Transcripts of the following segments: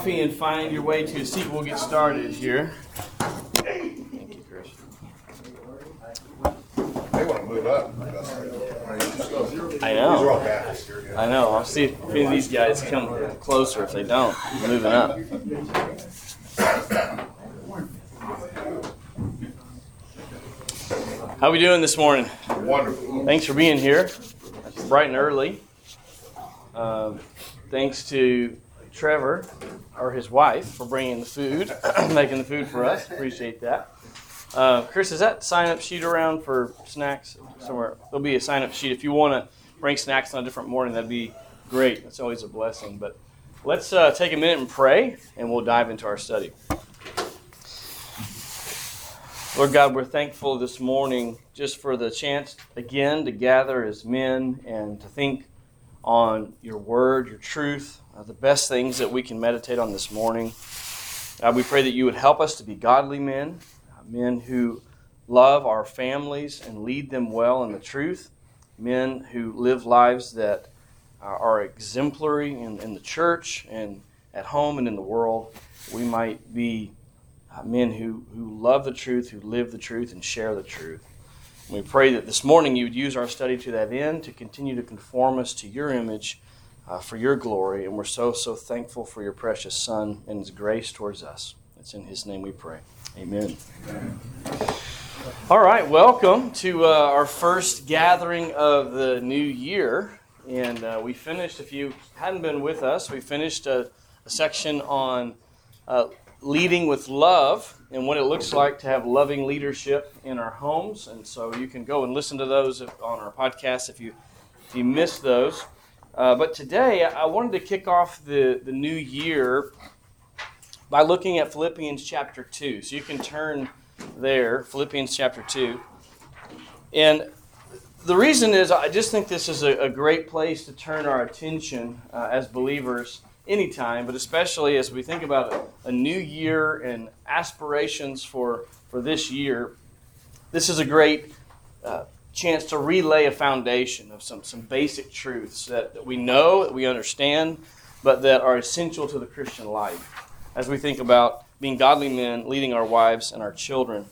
coffee and find your way to a seat, we'll get started here. Thank you, Chris. They want to move up. I These are all know. Baptists here. I know. I'll see if any of these guys come closer. If they don't, moving up. How we doing this morning? Wonderful. Thanks for being here. It's bright and early. Um, thanks to Trevor or his wife for bringing the food, making the food for us. Appreciate that. Uh, Chris, is that sign up sheet around for snacks somewhere? There'll be a sign up sheet if you want to bring snacks on a different morning. That'd be great. That's always a blessing. But let's uh, take a minute and pray, and we'll dive into our study. Lord God, we're thankful this morning just for the chance again to gather as men and to think on your word, your truth, uh, the best things that we can meditate on this morning. God, we pray that you would help us to be godly men, uh, men who love our families and lead them well in the truth, men who live lives that uh, are exemplary in, in the church and at home and in the world. We might be uh, men who, who love the truth, who live the truth, and share the truth. We pray that this morning you would use our study to that end to continue to conform us to your image uh, for your glory. And we're so, so thankful for your precious Son and his grace towards us. It's in his name we pray. Amen. All right, welcome to uh, our first gathering of the new year. And uh, we finished, if you hadn't been with us, we finished a, a section on uh, leading with love and what it looks like to have loving leadership in our homes. And so you can go and listen to those on our podcast if you if you missed those. Uh, but today I wanted to kick off the, the new year by looking at Philippians chapter 2. So you can turn there, Philippians chapter 2. And the reason is I just think this is a, a great place to turn our attention uh, as believers anytime, but especially as we think about a, new year and aspirations for, for this year. This is a great uh, chance to relay a foundation of some, some basic truths that, that we know, that we understand, but that are essential to the Christian life as we think about being godly men, leading our wives and our children.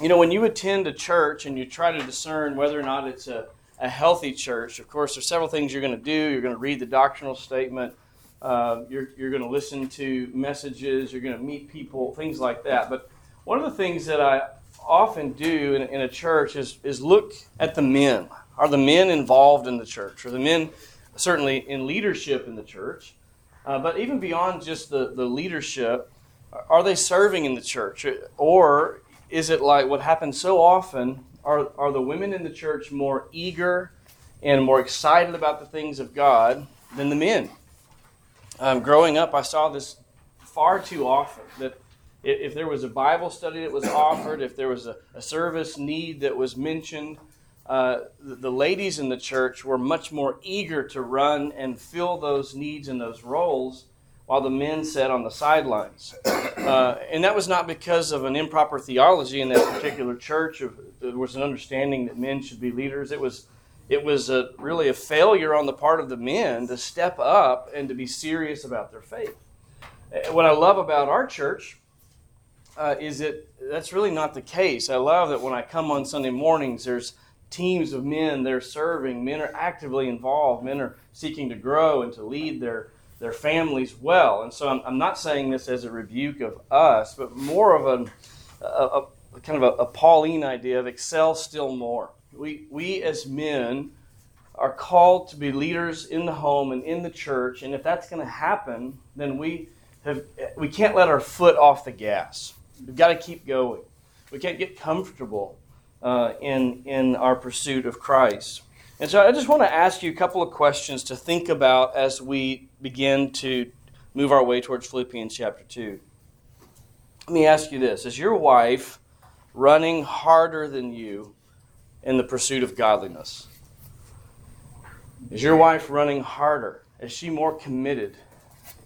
You know, when you attend a church and you try to discern whether or not it's a, a healthy church, of course, there's several things you're going to do. You're going to read the doctrinal statement, uh, you're, you're going to listen to messages, you're going to meet people, things like that. But one of the things that I often do in, in a church is, is look at the men. Are the men involved in the church? Are the men certainly in leadership in the church? Uh, but even beyond just the, the leadership, are they serving in the church? Or is it like what happens so often? Are, are the women in the church more eager and more excited about the things of God than the men? Um, growing up, I saw this far too often that if, there was a Bible study that was offered, if there was a, a service need that was mentioned, uh, the, the ladies in the church were much more eager to run and fill those needs and those roles while the men sat on the sidelines. Uh, and that was not because of an improper theology in that particular church. There was an understanding that men should be leaders. It was, it was a, really a failure on the part of the men to step up and to be serious about their faith. Uh, What I love about our church uh, is that that's really not the case. I love that when I come on Sunday mornings, there's teams of men they're serving. Men are actively involved. Men are seeking to grow and to lead their their families well. And so I'm, I'm not saying this as a rebuke of us, but more of a, a, a kind of a, a Pauline idea of excel still more. We, we as men are called to be leaders in the home and in the church, and if that's going to happen, then we have we can't let our foot off the gas. We've got to keep going. We can't get comfortable uh, in in our pursuit of Christ. And so I just want to ask you a couple of questions to think about as we begin to move our way towards Philippians chapter 2. Let me ask you this Is your wife running harder than you in the pursuit of godliness? Is your wife running harder? Is she more committed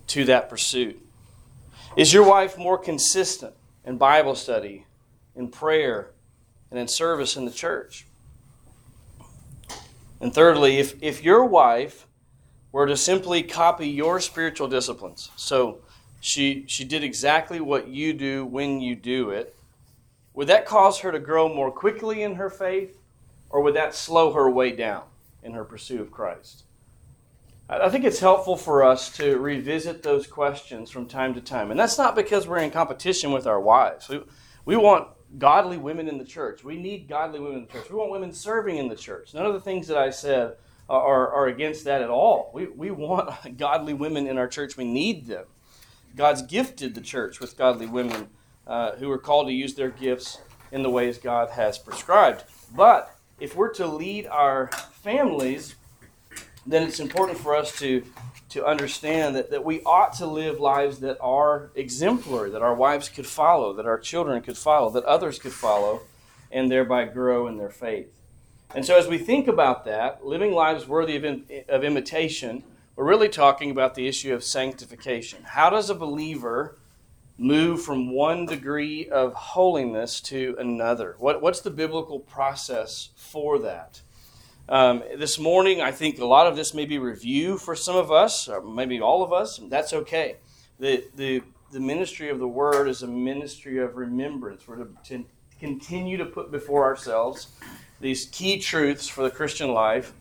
to that pursuit? Is your wife more consistent in Bible study, in prayer, and in service in the church? And thirdly, if, if your wife were to simply copy your spiritual disciplines, so she, she did exactly what you do when you do it, would that cause her to grow more quickly in her faith, or would that slow her way down in her pursuit of Christ? I think it's helpful for us to revisit those questions from time to time. And that's not because we're in competition with our wives. We, we want godly women in the church. We need godly women in the church. We want women serving in the church. None of the things that I said are, are against that at all. We, we want godly women in our church. We need them. God's gifted the church with godly women uh, who are called to use their gifts in the ways God has prescribed. But if we're to lead our families, then it's important for us to, to understand that, that we ought to live lives that are exemplary, that our wives could follow, that our children could follow, that others could follow, and thereby grow in their faith. And so, as we think about that, living lives worthy of, in, of imitation, we're really talking about the issue of sanctification. How does a believer move from one degree of holiness to another? What, what's the biblical process for that? Um, this morning, I think a lot of this may be review for some of us, or maybe all of us, and that's okay. The, the, the ministry of the Word is a ministry of remembrance. We're to, to continue to put before ourselves these key truths for the Christian life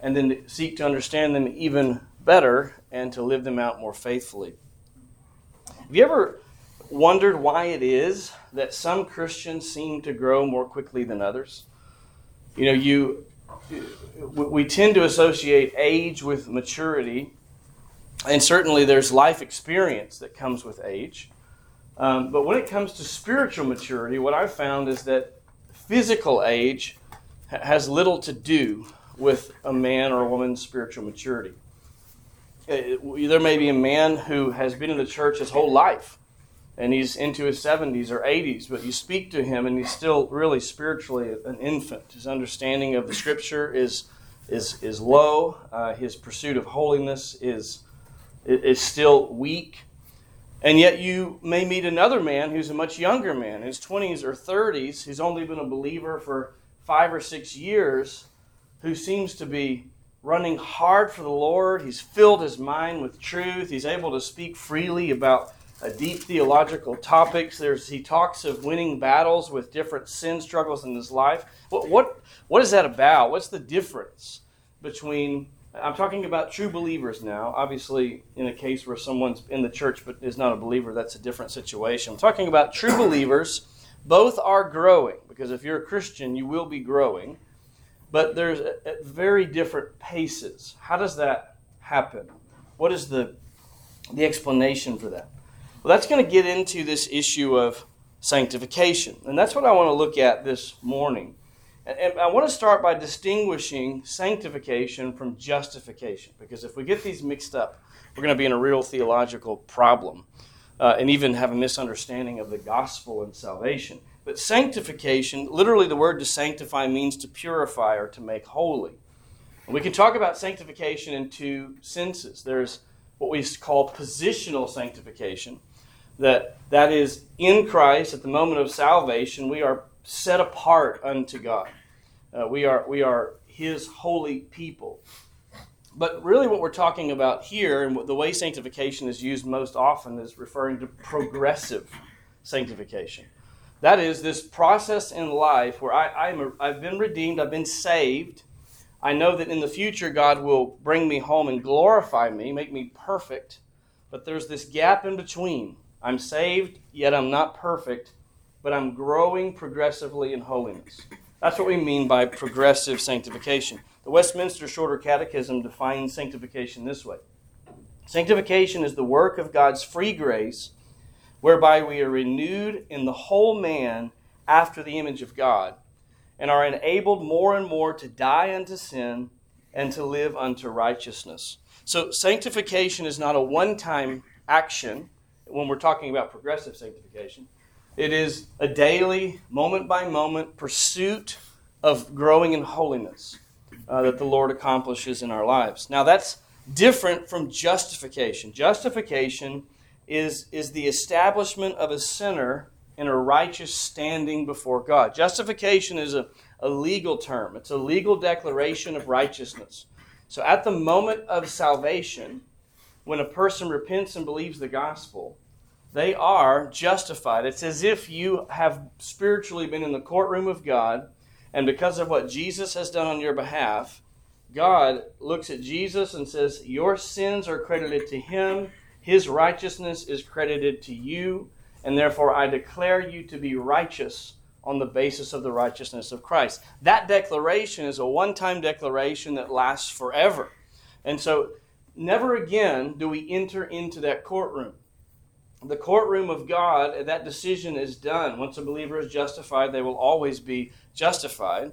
and then to seek to understand them even better and to live them out more faithfully. Have you ever wondered why it is that some Christians seem to grow more quickly than others? You know, you we tend to associate age with maturity, and certainly there's life experience that comes with age. Um, but when it comes to spiritual maturity, what I've found is that physical age has little to do with a man or a woman's spiritual maturity. Uh, there may be a man who has been in the church his whole life and he's into his 70s or 80s, but you speak to him and he's still really spiritually an infant. His understanding of the scripture is, is, is low, uh, his pursuit of holiness is, is still weak. And yet, you may meet another man who's a much younger man, in his 20s or 30s, who's only been a believer for five or six years, who seems to be running hard for the Lord. He's filled his mind with truth. He's able to speak freely about deep theological topics. There's he talks of winning battles with different sin struggles in his life. What what what is that about? What's the difference between I'm talking about true believers now. Obviously, in a case where someone's in the church but is not a believer, that's a different situation. I'm talking about true believers. Both are growing because if you're a Christian, you will be growing, but there's at very different paces. How does that happen? What is the the explanation for that? Well, that's going to get into this issue of sanctification. And that's what I want to look at this morning. And I want to start by distinguishing sanctification from justification, because if we get these mixed up, we're going to be in a real theological problem uh, and even have a misunderstanding of the gospel and salvation. But sanctification, literally the word to sanctify means to purify or to make holy. And we can talk about sanctification in two senses. There's what we call positional sanctification, that that is in Christ at the moment of salvation we are set apart unto God. Uh, we are we are His holy people. But really, what we're talking about here, and the way sanctification is used most often, is referring to progressive sanctification. That is this process in life where I, I'm a, I've been redeemed, I've been saved. I know that in the future God will bring me home and glorify me, make me perfect. But there's this gap in between I'm saved, yet I'm not perfect, but I'm growing progressively in holiness. That's what we mean by progressive sanctification. The Westminster Shorter Catechism defines sanctification this way Sanctification is the work of God's free grace, whereby we are renewed in the whole man after the image of God, and are enabled more and more to die unto sin and to live unto righteousness. So, sanctification is not a one time action when we're talking about progressive sanctification. It is a daily, moment by moment pursuit of growing in holiness uh, that the Lord accomplishes in our lives. Now, that's different from justification. Justification is, is the establishment of a sinner in a righteous standing before God. Justification is a, a legal term, it's a legal declaration of righteousness. So, at the moment of salvation, when a person repents and believes the gospel, they are justified. It's as if you have spiritually been in the courtroom of God, and because of what Jesus has done on your behalf, God looks at Jesus and says, Your sins are credited to him, his righteousness is credited to you, and therefore I declare you to be righteous on the basis of the righteousness of Christ. That declaration is a one time declaration that lasts forever. And so, never again do we enter into that courtroom. The courtroom of God, that decision is done. Once a believer is justified, they will always be justified.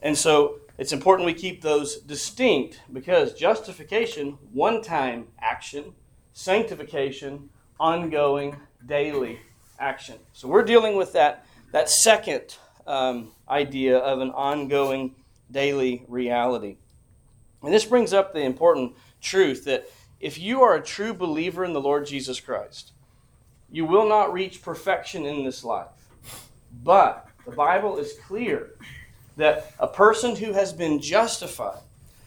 And so, it's important we keep those distinct because justification, one time action, sanctification, ongoing, daily action. So we're dealing with that, that second um, idea of an ongoing daily reality. And this brings up the important truth that if you are a true believer in the Lord Jesus Christ, you will not reach perfection in this life. But the Bible is clear that a person who has been justified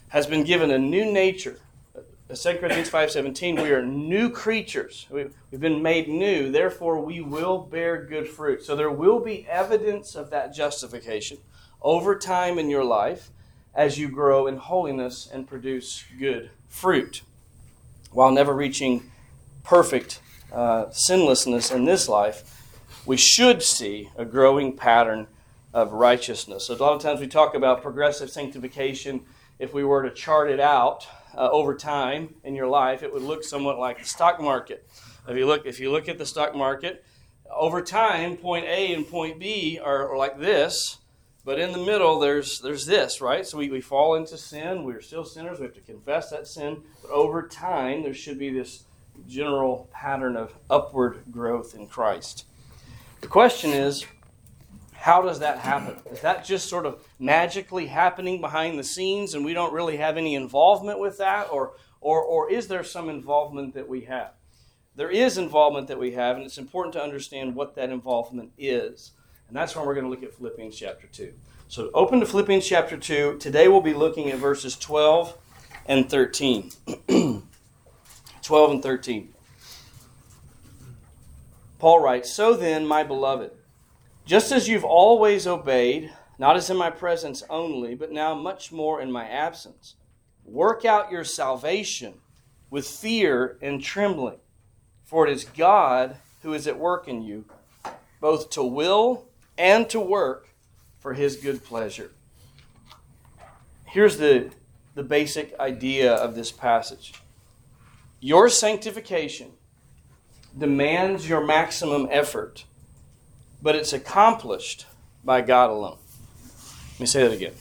has been given a new nature. Uh, 2 Corinthians 5.17, we are new creatures. We've been made new. Therefore, we will bear good fruit. So there will be evidence of that justification over time in your life as you grow in holiness and produce good fruit while never reaching perfect uh, sinlessness in this life, we should see a growing pattern of righteousness. So, a lot of times we talk about progressive sanctification. If we were to chart it out uh, over time in your life, it would look somewhat like the stock market. If you look, if you look at the stock market, over time, point A and point B are, are like this, but in the middle, there's there's this, right? So we, we fall into sin. We're still sinners. We have to confess that sin. But over time, there should be this general pattern of upward growth in Christ. The question is, how does that happen? Is that just sort of magically happening behind the scenes and we don't really have any involvement with that? Or, or, or is there some involvement that we have? There is involvement that we have, and it's important to understand what that involvement is. And that's when we're going to look at Philippians chapter 2. So open to Philippians chapter 2. Today we'll be looking at verses 12 and 13. 12 and 13. Paul writes, So then, my beloved, just as you've always obeyed, not as in my presence only, but now much more in my absence, work out your salvation with fear and trembling. For it is God who is at work in you, both to will and to work for his good pleasure. Here's the, the basic idea of this passage your sanctification demands your maximum effort but it's accomplished by God alone. Let me say that again.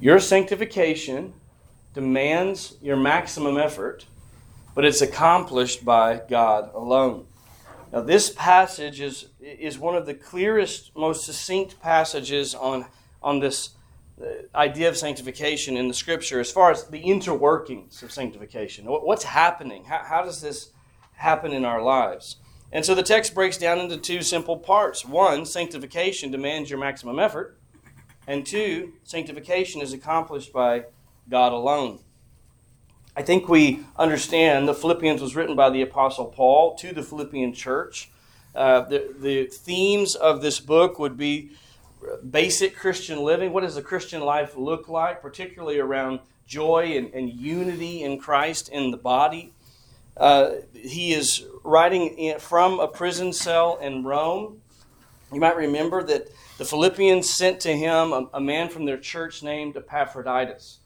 Your sanctification demands your maximum effort, but it's accomplished by God alone. Now, this passage is, is one of the clearest, most succinct passages on, on this uh, idea of sanctification in the scripture as far as the interworkings of sanctification. What's happening? How, how does this happen in our lives? And so the text breaks down into two simple parts. One, sanctification demands your maximum effort. And two, sanctification is accomplished by God alone. I think we understand the Philippians was written by the Apostle Paul to the Philippian church. Uh, the, the themes of this book would be basic Christian living. What does a Christian life look like, particularly around joy and, and unity in Christ in the body? Uh, he is writing from a prison cell in Rome. You might remember that the Philippians sent to him a, a man from their church named Epaphroditus.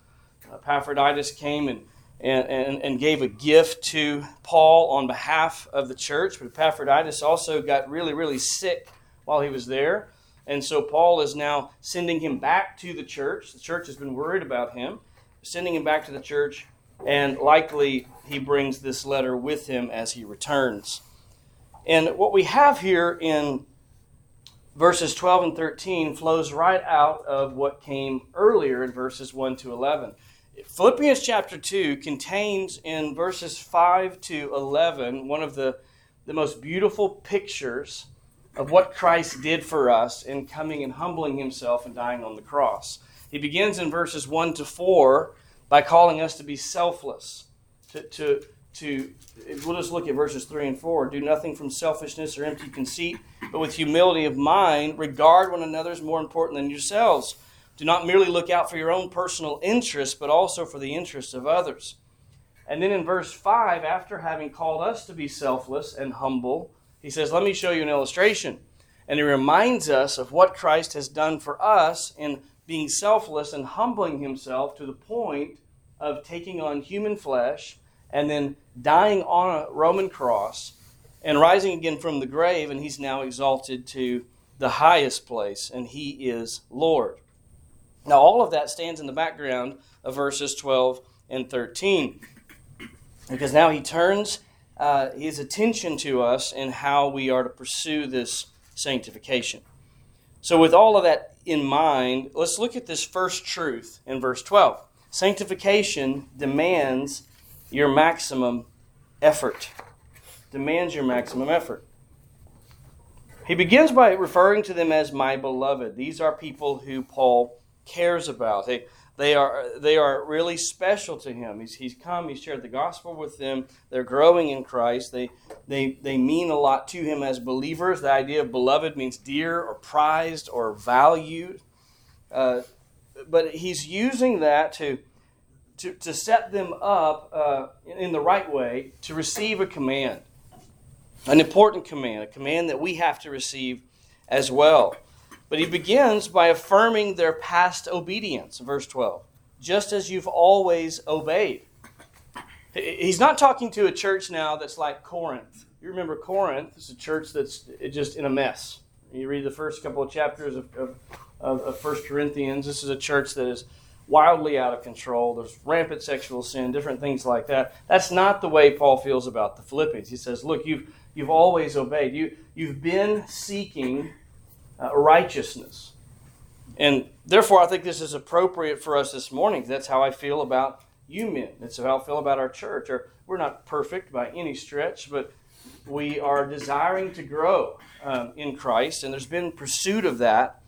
Epaphroditus came and, and, and, gave a gift to Paul on behalf of the church, but Epaphroditus also got really, really sick while he was there. And so Paul is now sending him back to the church. The church has been worried about him, sending him back to the church and likely he brings this letter with him as he returns. And what we have here in verses 12 and 13 flows right out of what came earlier in verses 1 to 11. Philippians chapter 2 contains in verses 5 to 11 one of the, the most beautiful pictures of what Christ did for us in coming and humbling himself and dying on the cross. He begins in verses 1 to 4 by calling us to be selfless, to, to, to, we'll just look at verses 3 and 4. Do nothing from selfishness or empty conceit, but with humility of mind, regard one another as more important than yourselves. Do not merely look out for your own personal interests, but also for the interests of others. And then in verse 5, after having called us to be selfless and humble, he says, Let me show you an illustration. And he reminds us of what Christ has done for us in being selfless and humbling himself to the point of taking on human flesh and then dying on a Roman cross and rising again from the grave, and he's now exalted to the highest place, and he is Lord. Now, all of that stands in the background of verses 12 and 13, because now he turns uh, his attention to us and how we are to pursue this sanctification. So, with all of that in mind, let's look at this first truth in verse 12. Sanctification demands your maximum effort. Demands your maximum effort. He begins by referring to them as my beloved. These are people who Paul cares about. They, they, are, they are really special to him. He's, he's come, he's shared the gospel with them. They're growing in Christ. They, they, they mean a lot to him as believers. The idea of beloved means dear or prized or valued. Uh, but he's using that to to, to set them up uh, in the right way to receive a command, an important command, a command that we have to receive as well. But he begins by affirming their past obedience, verse 12, just as you've always obeyed. He's not talking to a church now that's like Corinth. You remember Corinth is a church that's just in a mess. You read the first couple of chapters of, of, of 1 Corinthians. This is a church that is wildly out of control. There's rampant sexual sin, different things like that. That's not the way Paul feels about the Philippians. He says, "Look, you've you've always obeyed. You you've been seeking uh, righteousness." And therefore, I think this is appropriate for us this morning. That's how I feel about you men. That's how I feel about our church. Or we're not perfect by any stretch, but we are desiring to grow um, in Christ, and there's been pursuit of that,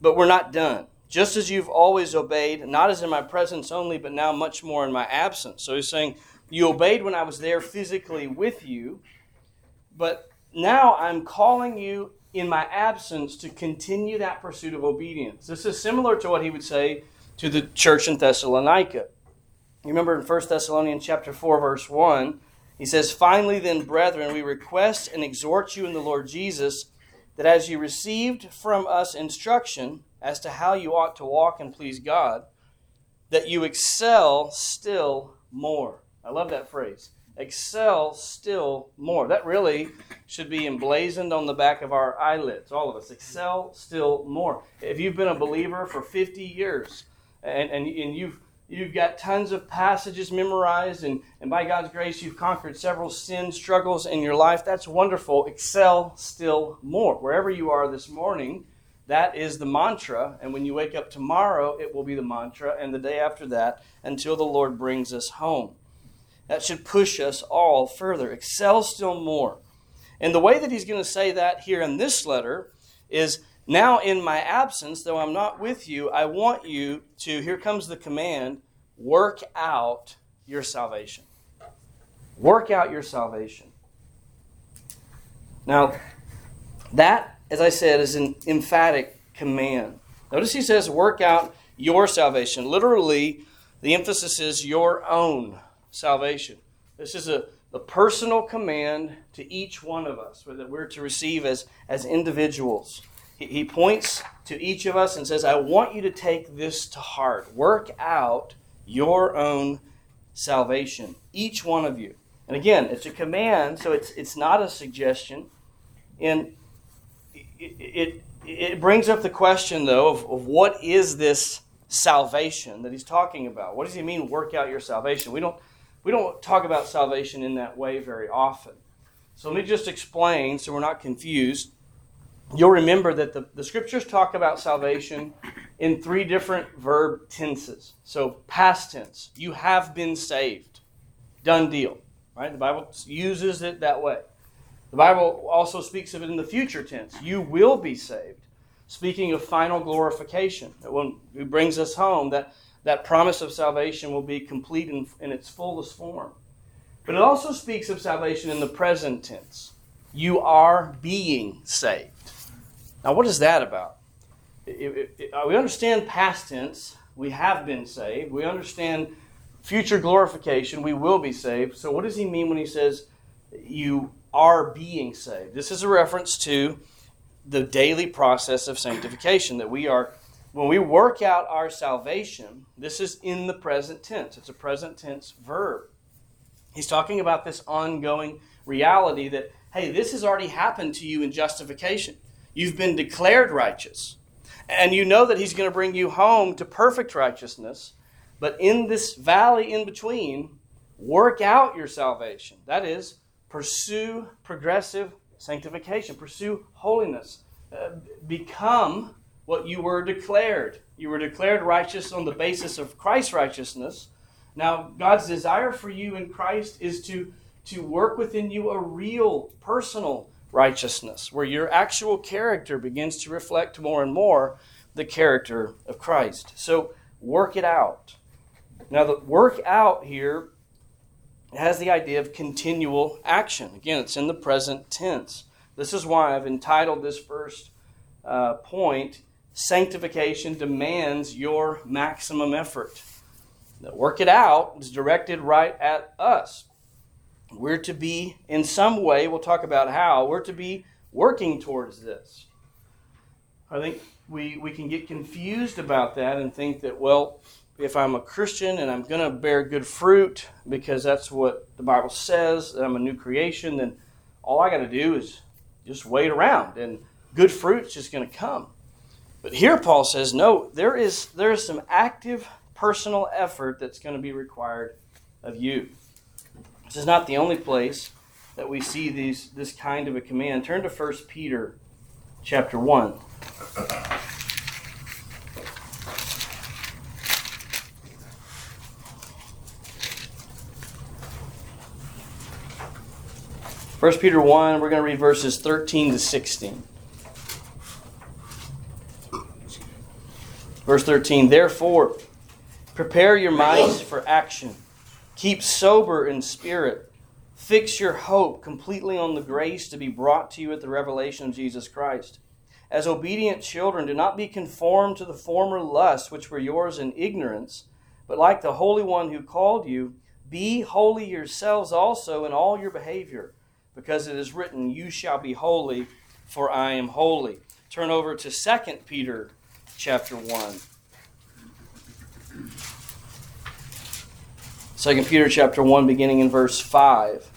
but we're not done just as you've always obeyed, not as in my presence only, but now much more in my absence. So he's saying, You obeyed when I was there physically with you, but now I'm calling you in my absence to continue that pursuit of obedience. This is similar to what he would say to the church in Thessalonica. You remember in 1 Thessalonians chapter 4, verse 1, he says, Finally then, brethren, we request and exhort you in the Lord Jesus that as you received from us instruction, as to how you ought to walk and please God, that you excel still more. I love that phrase. Excel still more. That really should be emblazoned on the back of our eyelids, all of us. Excel still more. If you've been a believer for 50 years and, and, and you've you've got tons of passages memorized, and, and by God's grace, you've conquered several sin struggles in your life. That's wonderful. Excel still more. Wherever you are this morning, that is the mantra. And when you wake up tomorrow, it will be the mantra, and the day after that, until the Lord brings us home. That should push us all further. Excel still more. And the way that he's going to say that here in this letter is now in my absence, though I'm not with you, I want you to, here comes the command, work out your salvation. Work out your salvation. Now, that as I said, is an emphatic command. Notice he says, work out your salvation. Literally, the emphasis is your own salvation. This is a, a personal command to each one of us that we're to receive as, as individuals. He, he points to each of us and says, I want you to take this to heart. Work out your own salvation, each one of you. And again, it's a command, so it's, it's not a suggestion. And it, it, brings up the question, though, of, of what is this salvation that he's talking about? What does he mean, work out your salvation? We don't, we don't talk about salvation in that way very often. So let me just explain so we're not confused. You'll remember that the, the scriptures talk about salvation in three different verb tenses. So, past tense, you have been saved. Done deal. Right? The Bible uses it that way. The Bible also speaks of it in the future tense. You will be saved. Speaking of final glorification, when He brings us home, that, that promise of salvation will be complete in, in its fullest form. But it also speaks of salvation in the present tense. You are being saved. Now, what is that about? It, it, it, we understand past tense. We have been saved. We understand future glorification. We will be saved. So, what does he mean when he says you are being saved? This is a reference to the daily process of sanctification that we are when we work out our salvation, this is in the present tense. It's a present tense verb. He's talking about this ongoing reality that, hey, this has already happened to you in justification. You've been declared righteous. And you know that He's going to bring you home to perfect righteousness. But in this valley in between, work out your salvation. That is, pursue progressive sanctification, pursue holiness, uh, become what you were declared. You were declared righteous on the basis of Christ's righteousness. Now, God's desire for you in Christ is to, to work within you a real personal righteousness, where your actual character begins to reflect more and more the character of Christ. So, work it out. Now, the work out here has the idea of continual action. Again, it's in the present tense. This is why I've entitled this first uh, point sanctification demands your maximum effort. The work it out is directed right at us. We're to be, in some way, we'll talk about how, we're to be working towards this. I think we, we can get confused about that and think that, well, if I'm a Christian and I'm going to bear good fruit because that's what the Bible says, that I'm a new creation, then all I got to do is just wait around and good fruit's just going to come. But here Paul says, no, there is, there is some active personal effort that's going to be required of you. This is not the only place that we see these, this kind of a command. Turn to 1 Peter chapter 1. First Peter 1, we're going to read verses 13 to 16. Verse 13, therefore, prepare your minds for action. Keep sober in spirit. Fix your hope completely on the grace to be brought to you at the revelation of Jesus Christ. As obedient children, do not be conformed to the former lusts which were yours in ignorance, but like the Holy One who called you, be holy yourselves also in all your behavior, because it is written, You shall be holy, for I am holy. Turn over to 2 Peter chapter 1. 2 Peter chapter 1 beginning in verse 5.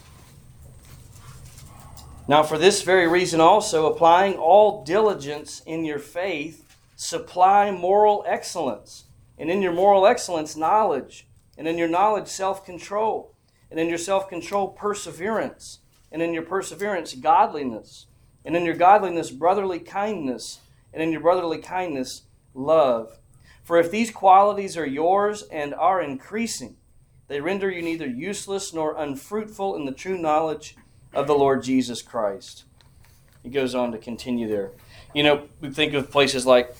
Now for this very reason also applying all diligence in your faith supply moral excellence and in your moral excellence knowledge and in your knowledge self-control and in your self-control perseverance and in your perseverance godliness and in your godliness brotherly kindness and in your brotherly kindness love. For if these qualities are yours and are increasing, they render you neither useless nor unfruitful in the true knowledge of the Lord Jesus Christ. He goes on to continue there. You know, we think of places like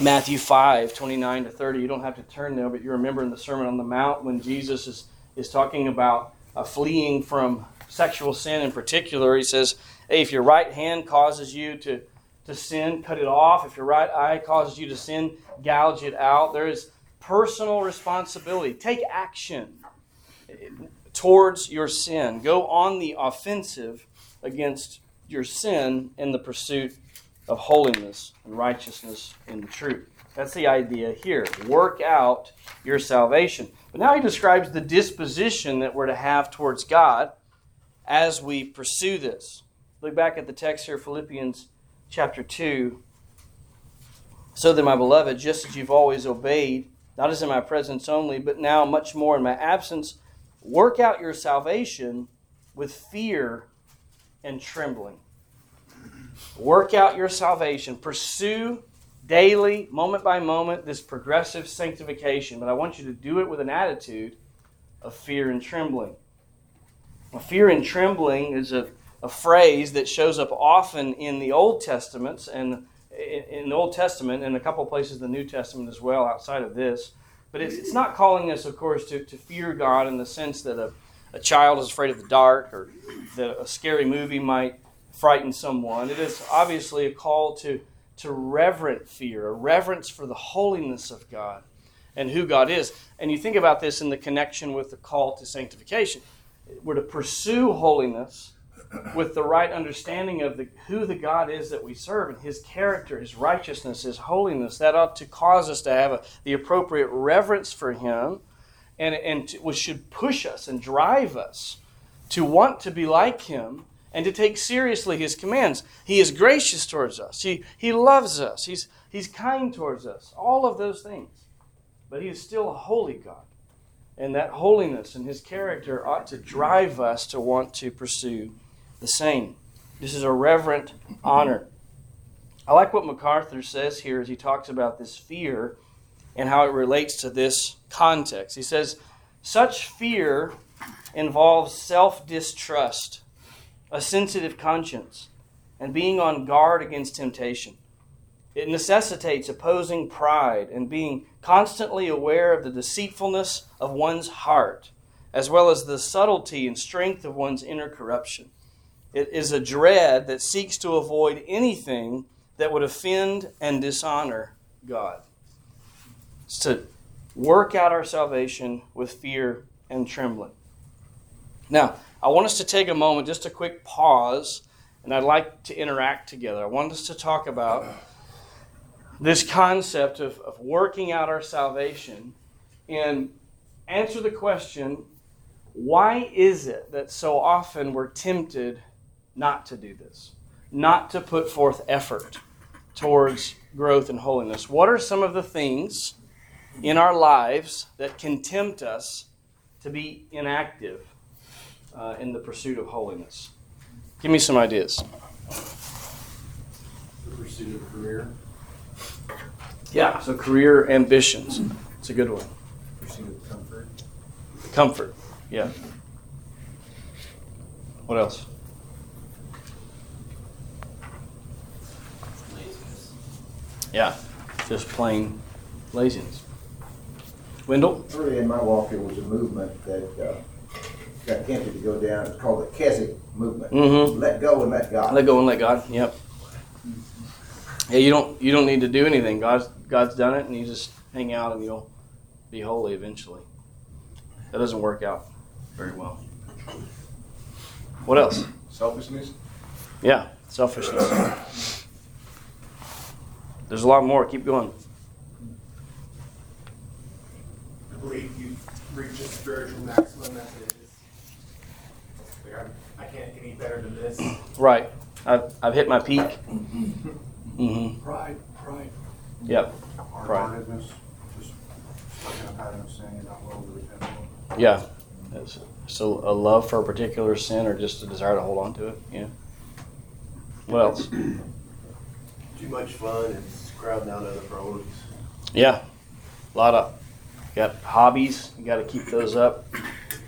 Matthew 5, 29 to 30. You don't have to turn there, but you remember in the Sermon on the Mount when Jesus is, is talking about fleeing from sexual sin in particular. He says, Hey, if your right hand causes you to to sin, cut it off. If your right eye causes you to sin, gouge it out. There is personal responsibility. Take action towards your sin. Go on the offensive against your sin in the pursuit of holiness and righteousness the truth. That's the idea here. Work out your salvation. But now he describes the disposition that we're to have towards God as we pursue this. Look back at the text here, Philippians chapter 2. So then, my beloved, just as you've always obeyed, not as in my presence only, but now much more in my absence, work out your salvation with fear and trembling. Work out your salvation. Pursue daily, moment by moment, this progressive sanctification. But I want you to do it with an attitude of fear and trembling. fear and trembling is a a phrase that shows up often in the Old Testaments and in the Old Testament and a couple places in the New Testament as well outside of this. But it's, it's not calling us, of course, to, to fear God in the sense that a, a child is afraid of the dark or that a scary movie might frighten someone. It is obviously a call to, to reverent fear, a reverence for the holiness of God and who God is. And you think about this in the connection with the call to sanctification. We're to pursue holiness with the right understanding of the, who the God is that we serve and his character, his righteousness, his holiness. That ought to cause us to have a, the appropriate reverence for him and, and to, which should push us and drive us to want to be like him and to take seriously his commands. He is gracious towards us. He, he loves us. He's, he's kind towards us. All of those things. But he is still a holy God. And that holiness and his character ought to drive us to want to pursue the same. This is a reverent honor. I like what MacArthur says here as he talks about this fear and how it relates to this context. He says, Such fear involves self distrust, a sensitive conscience, and being on guard against temptation. It necessitates opposing pride and being constantly aware of the deceitfulness of one's heart, as well as the subtlety and strength of one's inner corruption. It is a dread that seeks to avoid anything that would offend and dishonor God. It's to work out our salvation with fear and trembling. Now, I want us to take a moment, just a quick pause, and I'd like to interact together. I want us to talk about this concept of, of working out our salvation and answer the question why is it that so often we're tempted not to do this, not to put forth effort towards growth and holiness? What are some of the things in our lives that can tempt us to be inactive uh, in the pursuit of holiness? Give me some ideas. The pursuit of career, Yeah, so career ambitions. It's a good one. pursuit of comfort, Comfort. Yeah. What else? laziness. Yeah, just plain laziness. Wendell? Early in my walk, there was a movement that uh, got tempted to go down. It's called the Keswick movement. Mhm. Let go and let God. Let go and let God. Yep. Yeah, you don't you don't need to do anything. God's God's done it, and you just hang out, and you'll be holy eventually. That doesn't work out very well. What else? Selfishness? Yeah, selfishness. There's a lot more. Keep going. I believe you've reached a spiritual maximum as it is. Like, I'm, I can't get any better than this. Right. I've I've hit my peak. Mm-hmm. Pride, pride. Yep. Hard-heartedness, just stuck in a pattern of sin you're not willing to repent from. Yeah. It's, so a love for a particular sin or just a desire to hold on to it. Yeah. What else? Too much fun and it's crowding out other priorities. Yeah. A lot of got hobbies. You got to keep those up.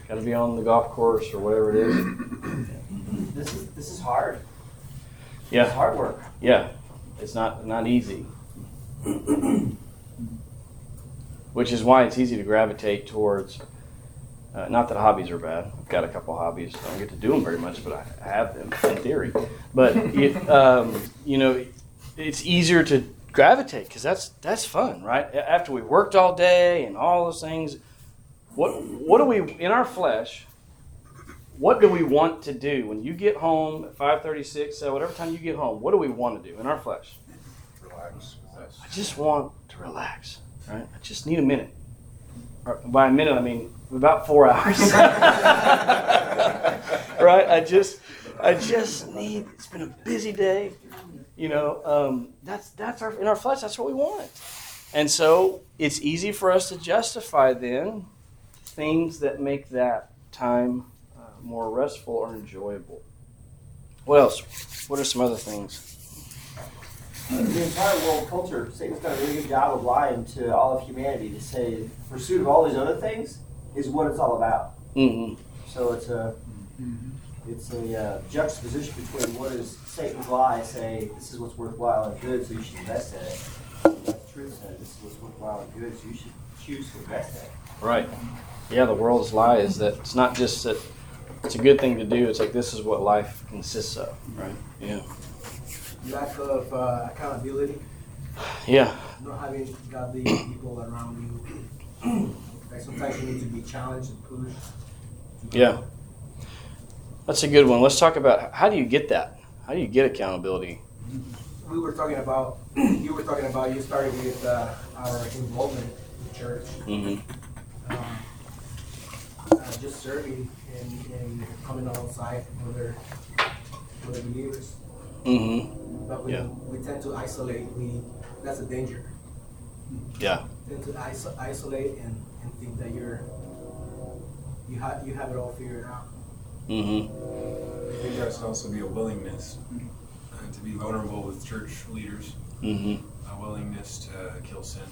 Got to be on the golf course or whatever it is. This is this is hard. It's Yeah. hard work. Yeah. It's not not easy. Which is why it's easy to gravitate towards. Uh, not that hobbies are bad. I've got a couple hobbies. I don't get to do them very much, but I have them in theory. But it, um, you know, it's easier to gravitate because that's that's fun, right? After we worked all day and all those things, what what do we in our flesh? What do we want to do when you get home at five thirty six, uh, whatever time you get home? What do we want to do in our flesh? Relax. I just want to relax, right? I just need a minute. Or by a minute, I mean about four hours. right? I just, I just need. It's been a busy day. You know, um, that's that's our in our flesh. That's what we want, and so it's easy for us to justify then things that make that time uh, more restful or enjoyable. What else? What are some other things? The entire world culture, Satan's done a really good job of lying to all of humanity to say the pursuit of all these other things is what it's all about. Mm-hmm. So it's a it's a uh, juxtaposition between what is Satan's lie, say this is what's worthwhile and good, so you should invest in it. The truth truth said, this is what's worthwhile and good, so you should choose the best at. Right. Yeah, the world's lie is that it's not just that it's a good thing to do. It's like this is what life consists of. Right. Yeah. lack of uh, accountability, Yeah. not having godly people around you. like sometimes you need to be challenged and pushed. Yeah. That's a good one. Let's talk about how do you get that? How do you get accountability? We were talking about, you were talking about, you started with uh, our involvement in church, Mm-hmm. um, uh, just serving and, and coming alongside other, other believers. Mm-hmm. But we, Yeah. we tend to isolate, we, that's a danger. Yeah. tend to iso- isolate and, and think that you're you have you have it all figured out. Mm-hmm. I think there should also be a willingness uh, to be vulnerable with church leaders, Mm-hmm. a willingness to kill sin.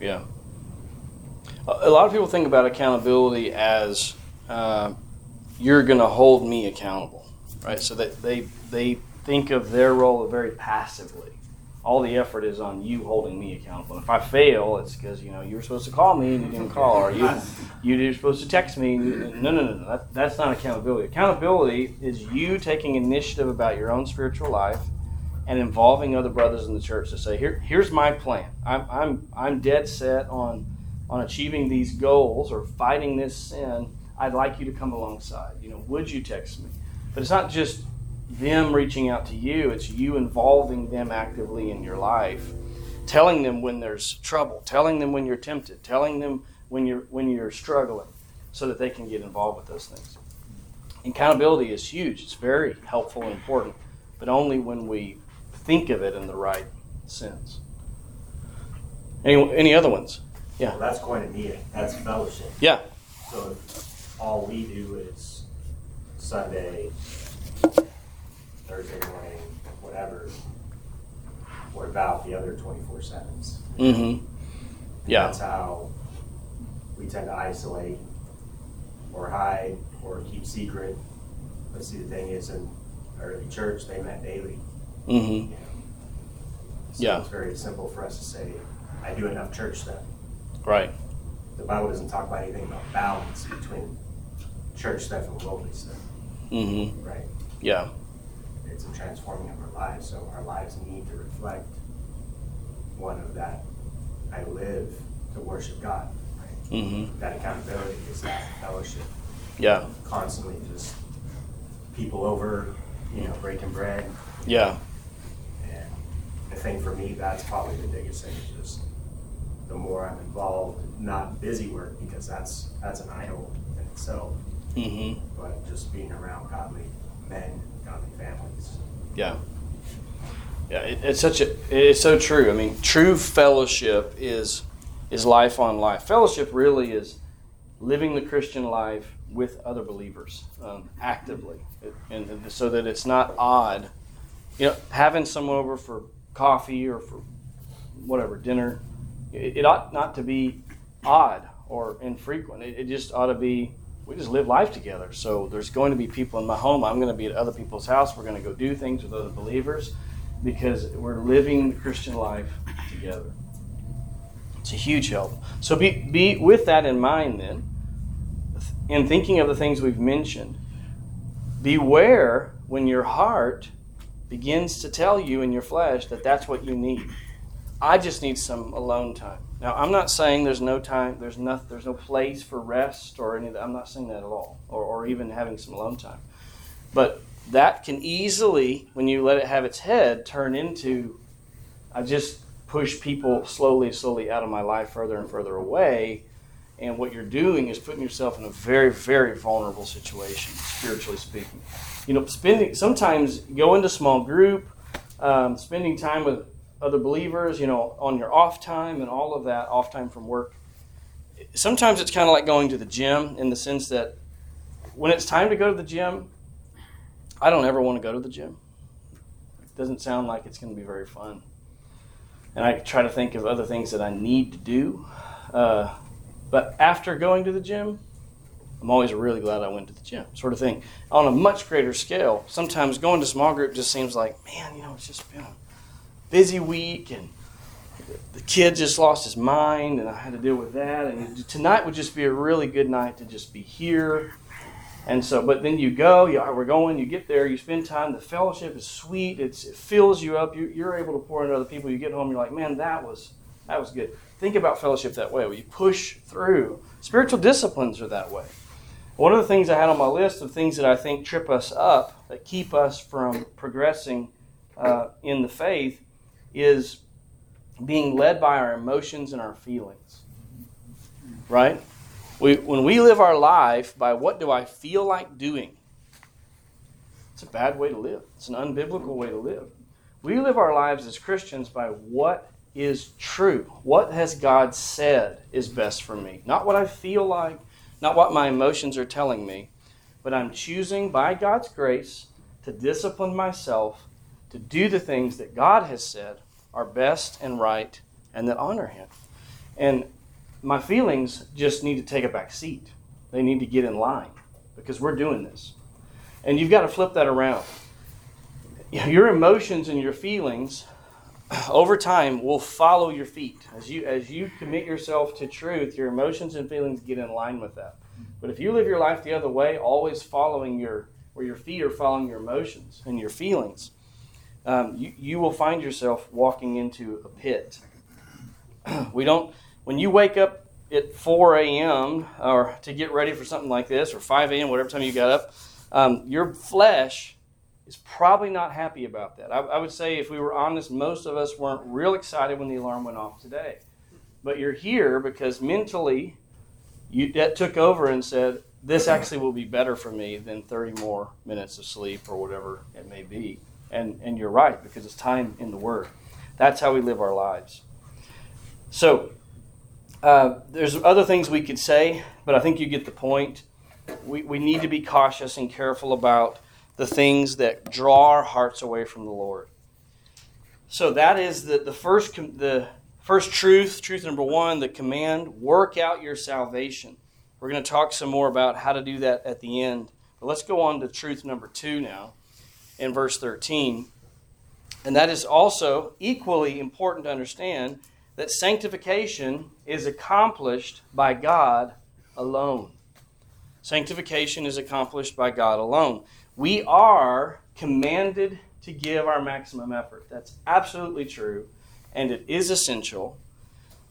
Yeah. A a lot of people think about accountability as uh, you're going to hold me accountable, right? So that they they think of their role very passively. All the effort is on you holding me accountable. If I fail, it's because you know you were supposed to call me and you didn't call, or you you were supposed to text me. No, no, no, no. That, that's not accountability. Accountability is you taking initiative about your own spiritual life and involving other brothers in the church to say, here, here's my plan. I'm, I'm, I'm dead set on, on achieving these goals or fighting this sin. I'd like you to come alongside. You know, would you text me? But it's not just them reaching out to you. It's you involving them actively in your life, telling them when there's trouble, telling them when you're tempted, telling them when you're when you're struggling, so that they can get involved with those things. Accountability is huge. It's very helpful and important, but only when we think of it in the right sense. Any any other ones? Well, that's koinonia, that's fellowship. Yeah. So all we do is Sunday, Thursday morning, whatever, what about the other twenty-four sevens? Mm-hmm. Yeah. That's how we tend to isolate or hide or keep secret. But see, the thing is, in early church, they met daily. Mm-hmm. You know? So Yeah. It's very simple for us to say, I do enough church stuff. Right. The Bible doesn't talk about anything about balance between church stuff and worldly stuff, Mm-hmm. right? Yeah. It's a transforming of our lives, so our lives need to reflect one of that. I live to worship God, right? Mm-hmm. That accountability is that fellowship, Yeah. constantly just people over, you know, breaking bread. Yeah. And I think for me, that's probably the biggest thing, is just the more I'm involved, not busy work, because that's, that's an idol in itself, Mm-hmm. but just being around godly men, godly families. Yeah. Yeah. It, it's such a. It's so true. I mean, true fellowship is is life on life. Fellowship really is living the Christian life with other believers um, actively, and so that it's not odd. You know, having someone over for coffee or for whatever dinner, it, it ought not to be odd or infrequent. It, it just ought to be. We just live life together. So there's going to be people in my home. I'm going to be at other people's house. We're going to go do things with other believers because we're living the Christian life together. It's a huge help. So be, be with that in mind then, in thinking of the things we've mentioned. Beware when your heart begins to tell you in your flesh that that's what you need. I just need some alone time. Now, I'm not saying there's no time, there's no, there's no place for rest or any of that. I'm not saying that at all, or, or even having some alone time. But that can easily, when you let it have its head, turn into I just push people slowly, slowly out of my life further and further away. And what you're doing is putting yourself in a very, very vulnerable situation, spiritually speaking. You know, spending sometimes go into small group, um, spending time with other believers, you know, on your off time and all of that, off time from work. Sometimes it's kind of like going to the gym in the sense that when it's time to go to the gym, I don't ever want to go to the gym. It doesn't sound like it's going to be very fun. And I try to think of other things that I need to do. Uh, but after going to the gym, I'm always really glad I went to the gym, sort of thing. On a much greater scale, sometimes going to small group just seems like, man, you know, it's just been busy week and the kid just lost his mind, and I had to deal with that. And tonight would just be a really good night to just be here. And so, but then you go, you, we're going, you get there, you spend time. The fellowship is sweet. It's, it fills you up. You, you're able to pour into other people. You get home, you're like, man, that was that was good. Think about fellowship that way. Where you push through. Spiritual disciplines are that way. One of the things I had on my list of things that I think trip us up, that keep us from progressing uh, in the faith, is being led by our emotions and our feelings. Right? We, when we live our life by what do I feel like doing, it's a bad way to live. It's an unbiblical way to live. We live our lives as Christians by what is true. What has God said is best for me? Not what I feel like, not what my emotions are telling me, but I'm choosing by God's grace to discipline myself to do the things that God has said are best and right and that honor Him. And my feelings just need to take a back seat. They need to get in line because we're doing this. And you've got to flip that around. Your emotions and your feelings over time will follow your feet. As you as you commit yourself to truth, your emotions and feelings get in line with that. But if you live your life the other way, always following your where your feet are following your emotions and your feelings, um, you, you will find yourself walking into a pit. we don't when you wake up at 4 a.m. or to get ready for something like this, or 5 a.m., whatever time you got up, um, your flesh is probably not happy about that. I, I, would say, if we were honest, most of us weren't real excited when the alarm went off today. But you're here because mentally, you that took over and said, "This actually will be better for me than 30 more minutes of sleep or whatever it may be." And and you're right because it's time in the Word. That's how we live our lives. So uh, there's other things we could say, but I think you get the point. We, we need to be cautious and careful about the things that draw our hearts away from the Lord. So that is the, the first the first truth, truth number one, the command, work out your salvation. We're going to talk some more about how to do that at the end. But let's go on to truth number two now in verse 13. And that is also equally important to understand that sanctification is accomplished by God alone. Sanctification is accomplished by God alone. We are commanded to give our maximum effort. That's absolutely true, and it is essential.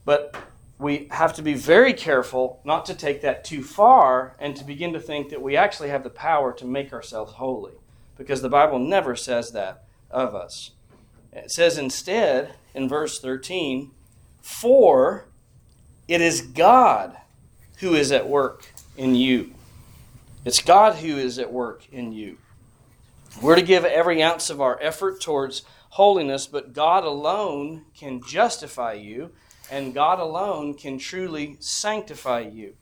But we have to be very careful not to take that too far and to begin to think that we actually have the power to make ourselves holy, because the Bible never says that of us. It says instead in verse 13, For it is God who is at work in you. It's God who is at work in you. We're to give every ounce of our effort towards holiness, but God alone can justify you, and God alone can truly sanctify you.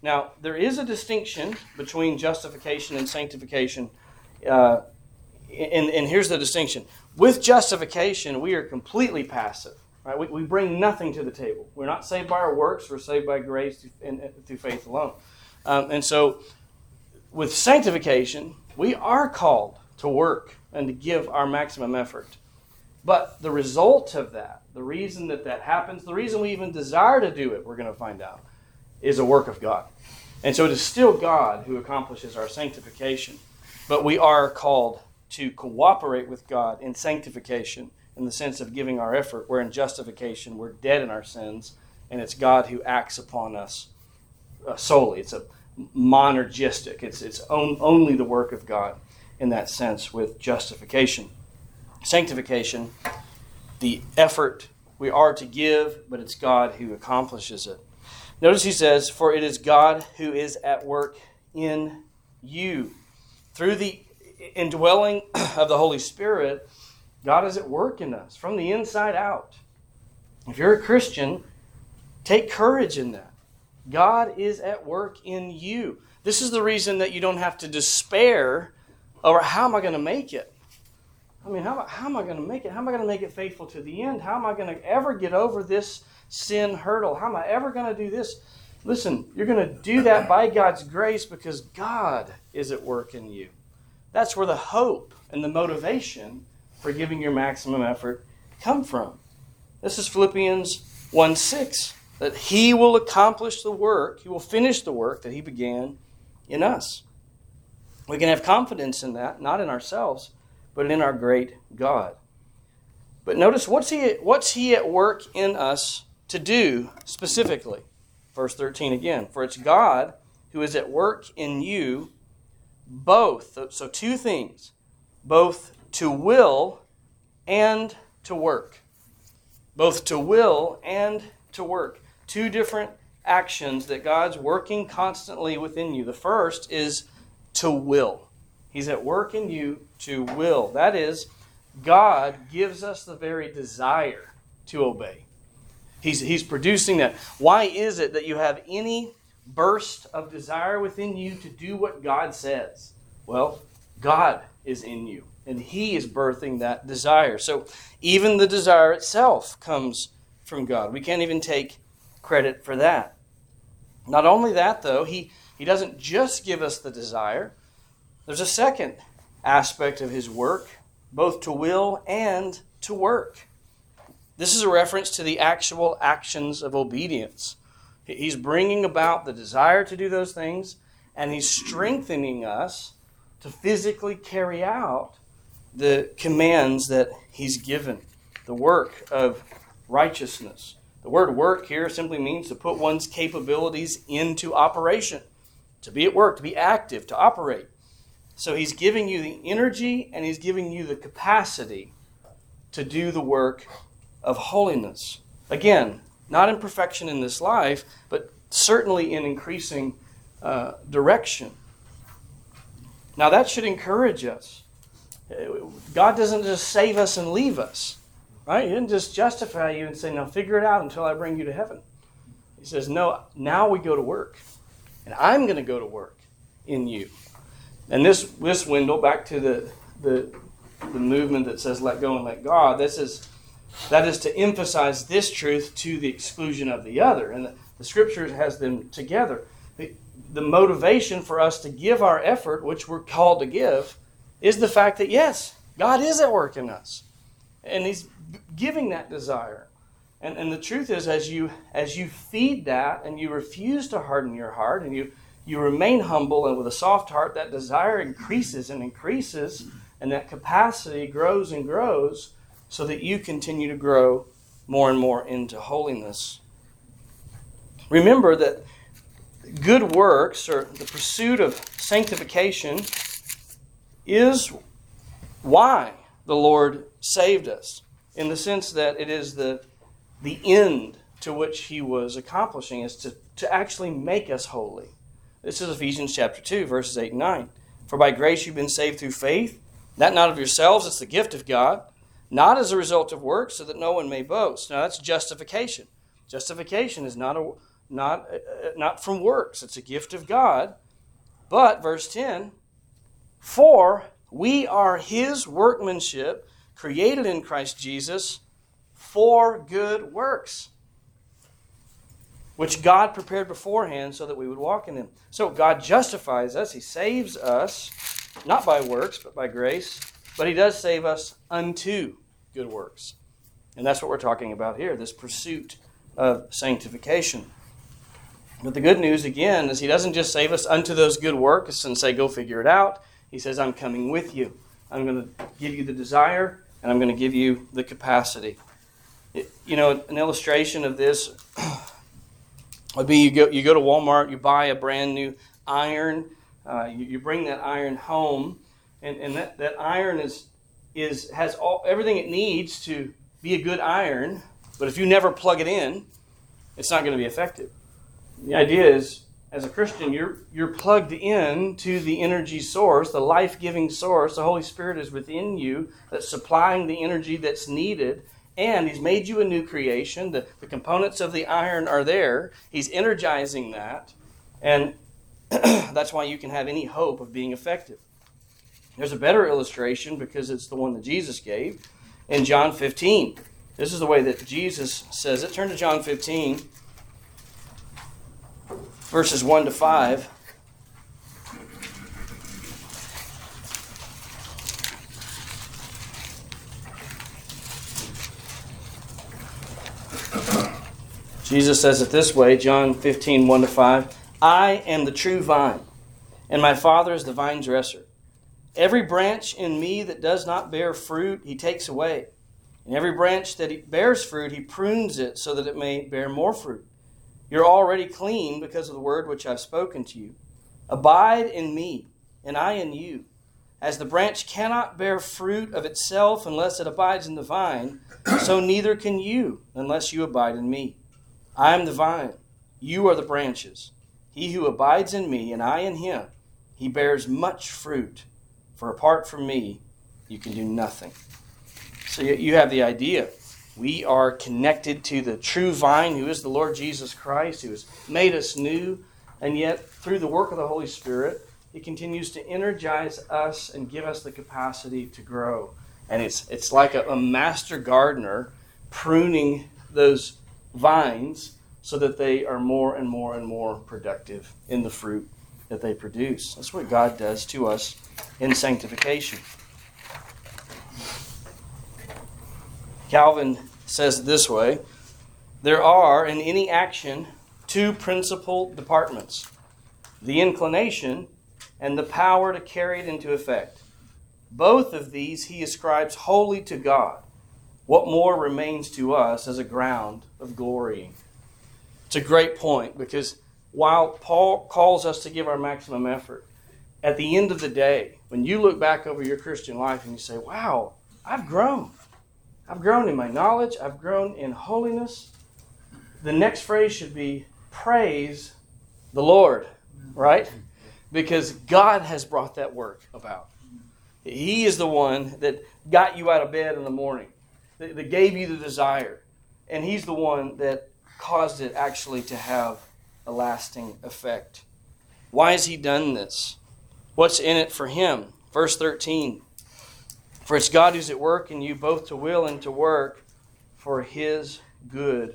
Now, there is a distinction between justification and sanctification, uh, and, and here's the distinction. With justification, we are completely passive. Right? We, we bring nothing to the table. We're not saved by our works, we're saved by grace and, and through faith alone. Um, and so, with sanctification, we are called to work and to give our maximum effort. But the result of that, the reason that that happens, the reason we even desire to do it, we're going to find out, is a work of God. And so it is still God who accomplishes our sanctification. But we are called to cooperate with God in sanctification in the sense of giving our effort, where in justification we're dead in our sins, and it's God who acts upon us uh, solely. It's a monergistic. It's it's on, only the work of God in that sense with justification. Sanctification, the effort we are to give, but it's God who accomplishes it. Notice he says, For it is God who is at work in you. Through the indwelling of the Holy Spirit, God is at work in us from the inside out. If you're a Christian, take courage in that. God is at work in you. This is the reason that you don't have to despair over how am I going to make it? I mean, how, how am I going to make it? How am I going to make it faithful to the end? How am I going to ever get over this sin hurdle? How am I ever going to do this? Listen, you're going to do that by God's grace because God is at work in you. That's where the hope and the motivation for giving your maximum effort come from. This is Philippians 1 6. That he will accomplish the work, he will finish the work that he began in us. We can have confidence in that, not in ourselves, but in our great God. But notice what's he what's he at work in us to do specifically? Verse 13 again. For it's God who is at work in you both. So two things. Both to will and to work. Both to will and to work. Two different actions that God's working constantly within you. The first is to will. He's at work in you to will. That is, God gives us the very desire to obey. He's, he's producing that. Why is it that you have any burst of desire within you to do what God says? Well, God is in you, and He is birthing that desire. So even the desire itself comes from God. We can't even take credit for that. Not only that, though, He, he doesn't just give us the desire, there's a second aspect of His work, both to will and to work. This is a reference to the actual actions of obedience. He's bringing about the desire to do those things, and He's strengthening us to physically carry out the commands that He's given, the work of righteousness. The word work here simply means to put one's capabilities into operation, to be at work, to be active, to operate. So He's giving you the energy and He's giving you the capacity to do the work of holiness. Again, not in perfection in this life, but certainly in increasing uh, direction. Now, that should encourage us. God doesn't just save us and leave us, right? He didn't just justify you and say, now figure it out until I bring you to heaven. He says, no, now we go to work. And I'm going to go to work in you. And this, this window, back to the, the, the movement that says let go and let God, this is, that is to emphasize this truth to the exclusion of the other. And the, the scripture has them together the motivation for us to give our effort, which we're called to give, is the fact that yes, God is at work in us. And He's giving that desire. And, and the truth is, as you as you feed that and you refuse to harden your heart and you, you remain humble and with a soft heart, that desire increases and increases, and that capacity grows and grows so that you continue to grow more and more into holiness. Remember that good works or the pursuit of sanctification is why the Lord saved us, in the sense that it is the, the end to which He was accomplishing, is to, to actually make us holy. This is Ephesians chapter 2, verses 8 and 9. For by grace you've been saved through faith, that not of yourselves, it's the gift of God, not as a result of works, so that no one may boast. Now that's justification. Justification is not a not, uh, not from works. It's a gift of God. But, verse 10, for we are his workmanship, created in Christ Jesus for good works, which God prepared beforehand so that we would walk in them. So God justifies us, he saves us, not by works, but by grace, but he does save us unto good works. And that's what we're talking about here this pursuit of sanctification. But the good news, again, is He doesn't just save us unto those good works and say, go figure it out. He says, I'm coming with you. I'm going to give you the desire, and I'm going to give you the capacity. It, you know, an illustration of this would be you go, you go to Walmart, you buy a brand new iron, uh, you, you, bring that iron home, and, and that, that iron is, is, has all, everything it needs to be a good iron, but if you never plug it in, it's not going to be effective the idea is as a Christian, you're you're plugged in to the energy source, the life-giving source. The Holy Spirit is within you that's supplying the energy that's needed. And He's made you a new creation. The, the components of the iron are there. He's energizing that. And that's why you can have any hope of being effective. There's a better illustration because it's the one that Jesus gave in John 15. This is the way that Jesus says it. Turn to John 15 verses 1 to 5. Jesus says it this way John 15, 1 to 5. I am the true vine, and my Father is the vine dresser. Every branch in me that does not bear fruit, he takes away. And every branch that bears fruit, he prunes it so that it may bear more fruit. You're already clean because of the word which I've spoken to you. Abide in me, and I in you. As the branch cannot bear fruit of itself unless it abides in the vine, so neither can you unless you abide in me. I am the vine, you are the branches. He who abides in me, and I in him, he bears much fruit. For apart from me, you can do nothing. So you have the idea. We are connected to the true vine, who is the Lord Jesus Christ, who has made us new, and yet through the work of the Holy Spirit, He continues to energize us and give us the capacity to grow. And it's it's like a, a master gardener pruning those vines so that they are more and more and more productive in the fruit that they produce. That's what God does to us in sanctification. Calvin says this way There are in any action two principal departments the inclination and the power to carry it into effect. Both of these he ascribes wholly to God. What more remains to us as a ground of glorying? It's a great point because while Paul calls us to give our maximum effort, at the end of the day, when you look back over your Christian life and you say, wow, I've grown. I've grown in my knowledge, I've grown in holiness. The next phrase should be praise the Lord, right? Because God has brought that work about. He is the one that got you out of bed in the morning, that, that gave you the desire. And He's the one that caused it actually to have a lasting effect. Why has He done this? What's in it for Him? Verse 13 For it's God who's at work in you both to will and to work for His good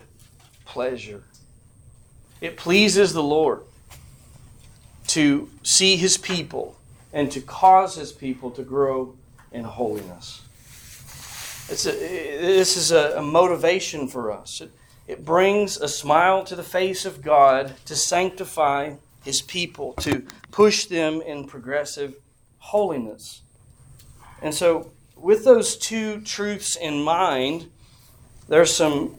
pleasure. It pleases the Lord to see His people and to cause His people to grow in holiness. It's a, this is a, a motivation for us. It, it brings a smile to the face of God to sanctify His people, to push them in progressive holiness. And so, with those two truths in mind, there's some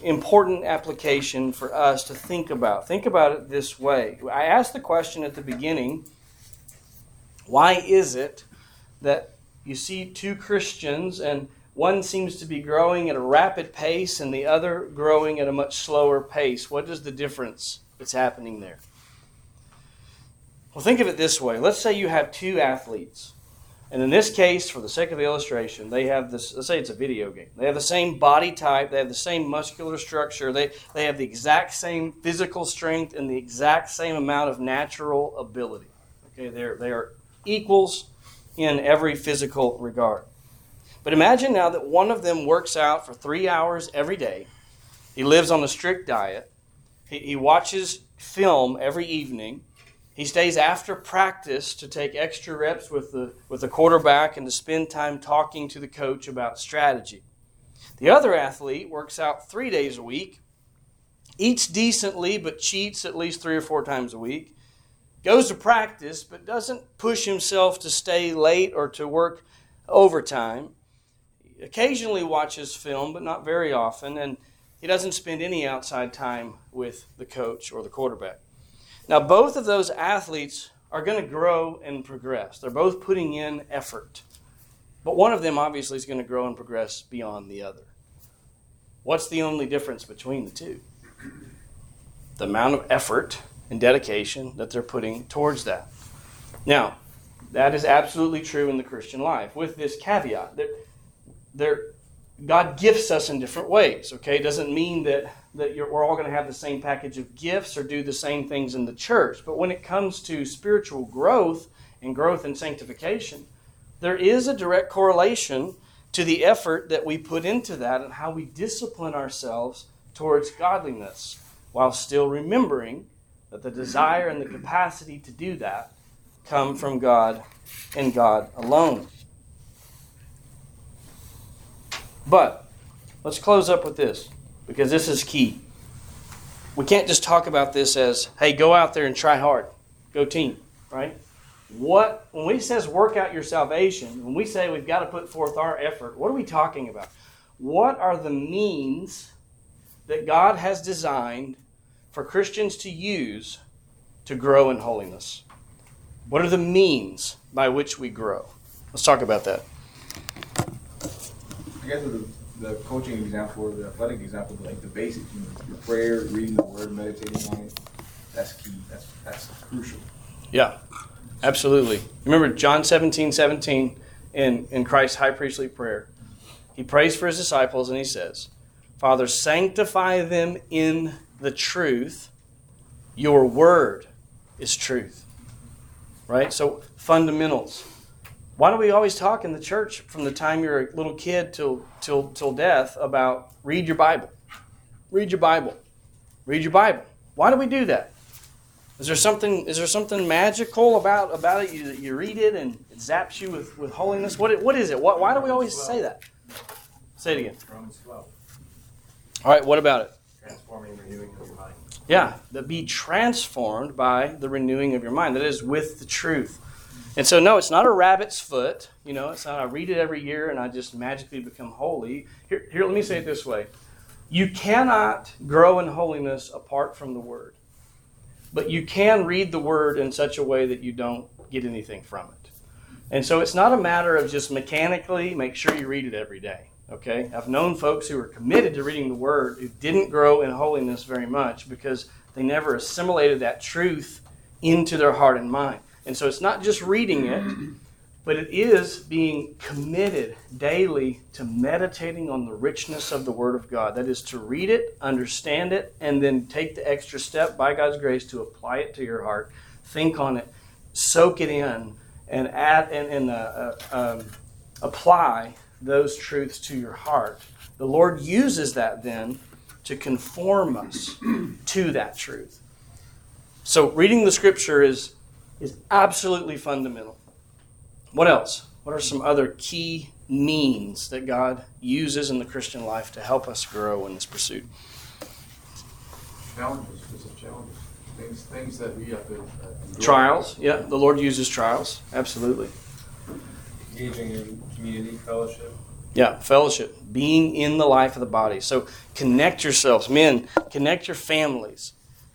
important application for us to think about. Think about it this way. I asked the question at the beginning why is it that you see two Christians and one seems to be growing at a rapid pace and the other growing at a much slower pace? What is the difference that's happening there? Well, think of it this way. Let's say you have two athletes. And in this case, for the sake of the illustration, they have this, let's say it's a video game. They have the same body type, they have the same muscular structure, they, they have the exact same physical strength and the exact same amount of natural ability. Okay, they're, they are equals in every physical regard. But imagine now that one of them works out for three hours every day. He lives on a strict diet. He, he watches film every evening. He stays after practice to take extra reps with the, with the quarterback and to spend time talking to the coach about strategy. The other athlete works out three days a week, eats decently but cheats at least three or four times a week, goes to practice but doesn't push himself to stay late or to work overtime, occasionally watches film but not very often, and he doesn't spend any outside time with the coach or the quarterback. Now, both of those athletes are going to grow and progress. They're both putting in effort. But one of them obviously is going to grow and progress beyond the other. What's the only difference between the two? The amount of effort and dedication that they're putting towards that. Now, that is absolutely true in the Christian life, with this caveat that there, God gifts us in different ways. Okay, it doesn't mean that that we're all going to have the same package of gifts or do the same things in the church. But when it comes to spiritual growth and growth and sanctification, there is a direct correlation to the effort that we put into that and how we discipline ourselves towards godliness while still remembering that the desire and the capacity to do that come from God and God alone. But let's close up with this because this is key. we can't just talk about this as, hey, go out there and try hard. Go team, right? What when we says work out your salvation, when we say we've got to put forth our effort, what are we talking about? What are the means that God has designed for Christians to use to grow in holiness? What are the means by which we grow? Let's talk about that. I guess with the, the coaching example or the athletic example, but like the basics, you know, your prayer, reading the word, meditating on it, that's key. That's that's crucial. Yeah, absolutely. Remember John 17, 17 in, in Christ's high priestly prayer. He prays for his disciples and he says, Father, sanctify them in the truth. Your word is truth. Right? So, fundamentals. Why do we always talk in the church from the time you're a little kid till, till, till death about read your Bible? Read your Bible. Read your Bible. Why do we do that? Is there something is there something magical about about it? You, you read it and it zaps you with, with holiness. What what is it? What, why do we always say that? Say it again. Romans 12, All right. What about it? transforming, renewing of your mind. Yeah, that be transformed by the renewing of your mind. That is with the truth. And so, no, it's not a rabbit's foot. You know, it's not I read it every year and I just magically become holy. Here, here, let me say it this way: you cannot grow in holiness apart from the Word, but you can read the Word in such a way that you don't get anything from it. And so, it's not a matter of just mechanically make sure you read it every day. Okay, I've known folks who were committed to reading the Word who didn't grow in holiness very much because they never assimilated that truth into their heart and mind. And so it's not just reading it, but it is being committed daily to meditating on the richness of the Word of God. That is to read it, understand it, and then take the extra step by God's grace to apply it to your heart, think on it, soak it in, and add and, and uh, uh, um, apply those truths to your heart. The Lord uses that then to conform us to that truth. So reading the Scripture is is absolutely fundamental. What else? What are some other key means that God uses in the Christian life to help us grow in this pursuit? Challenges, physical challenges, things things that we have to. Uh. Trials. Yeah, the Lord uses trials. Absolutely. Engaging in community fellowship. Yeah, fellowship, being in the life of the body. So connect yourselves. Men, connect your families.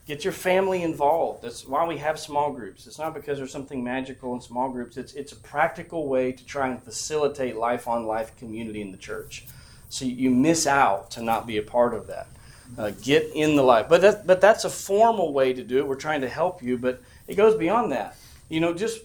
Get your family involved. That's why we have small groups. It's not because there's something magical in small groups. It's it's a practical way to try and facilitate life on life community in the church. So you miss out to not be a part of that. Uh, get in the life, but that, but that's a formal way to do it. We're trying to help you, but it goes beyond that. You know, just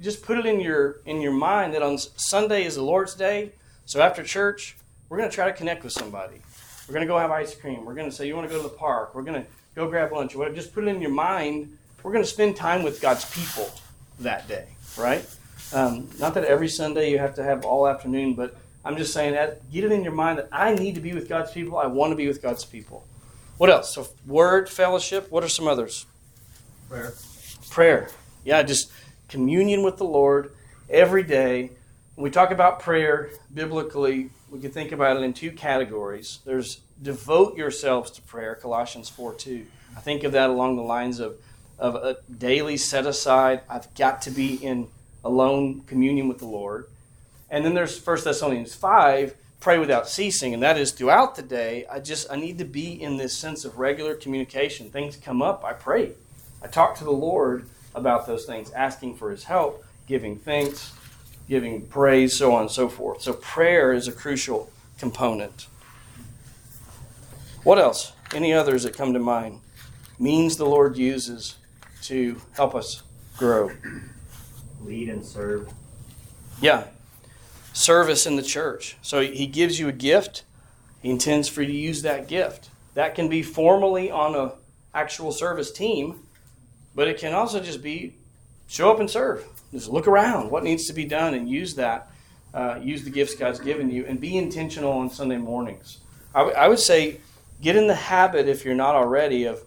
just put it in your in your mind that on Sunday is the Lord's Day. So after church, we're going to try to connect with somebody. We're going to go have ice cream. We're going to say, you want to go to the park? We're going to go grab lunch or whatever. Just put it in your mind. We're going to spend time with God's people that day, right? Um, not that every Sunday you have to have all afternoon, but I'm just saying that get it in your mind that I need to be with God's people. I want to be with God's people. What else? So, word, fellowship. What are some others? Prayer. Prayer. Yeah, just communion with the Lord every day. When we talk about prayer biblically, we can think about it in two categories. There's devote yourselves to prayer, Colossians 4 2. I think of that along the lines of, of a daily set aside. I've got to be in alone communion with the Lord. And then there's 1 Thessalonians 5, pray without ceasing. And that is throughout the day, I just I need to be in this sense of regular communication. Things come up, I pray. I talk to the Lord about those things, asking for his help, giving thanks, giving praise, so on and so forth. So prayer is a crucial component. What else? Any others that come to mind? Means the Lord uses to help us grow. Lead and serve. Yeah. Service in the church. So he gives you a gift. He intends for you to use that gift. That can be formally on a actual service team, but it can also just be show up and serve. Just look around what needs to be done and use that. Uh, use the gifts God's given you and be intentional on Sunday mornings. I, w- I would say get in the habit, if you're not already, of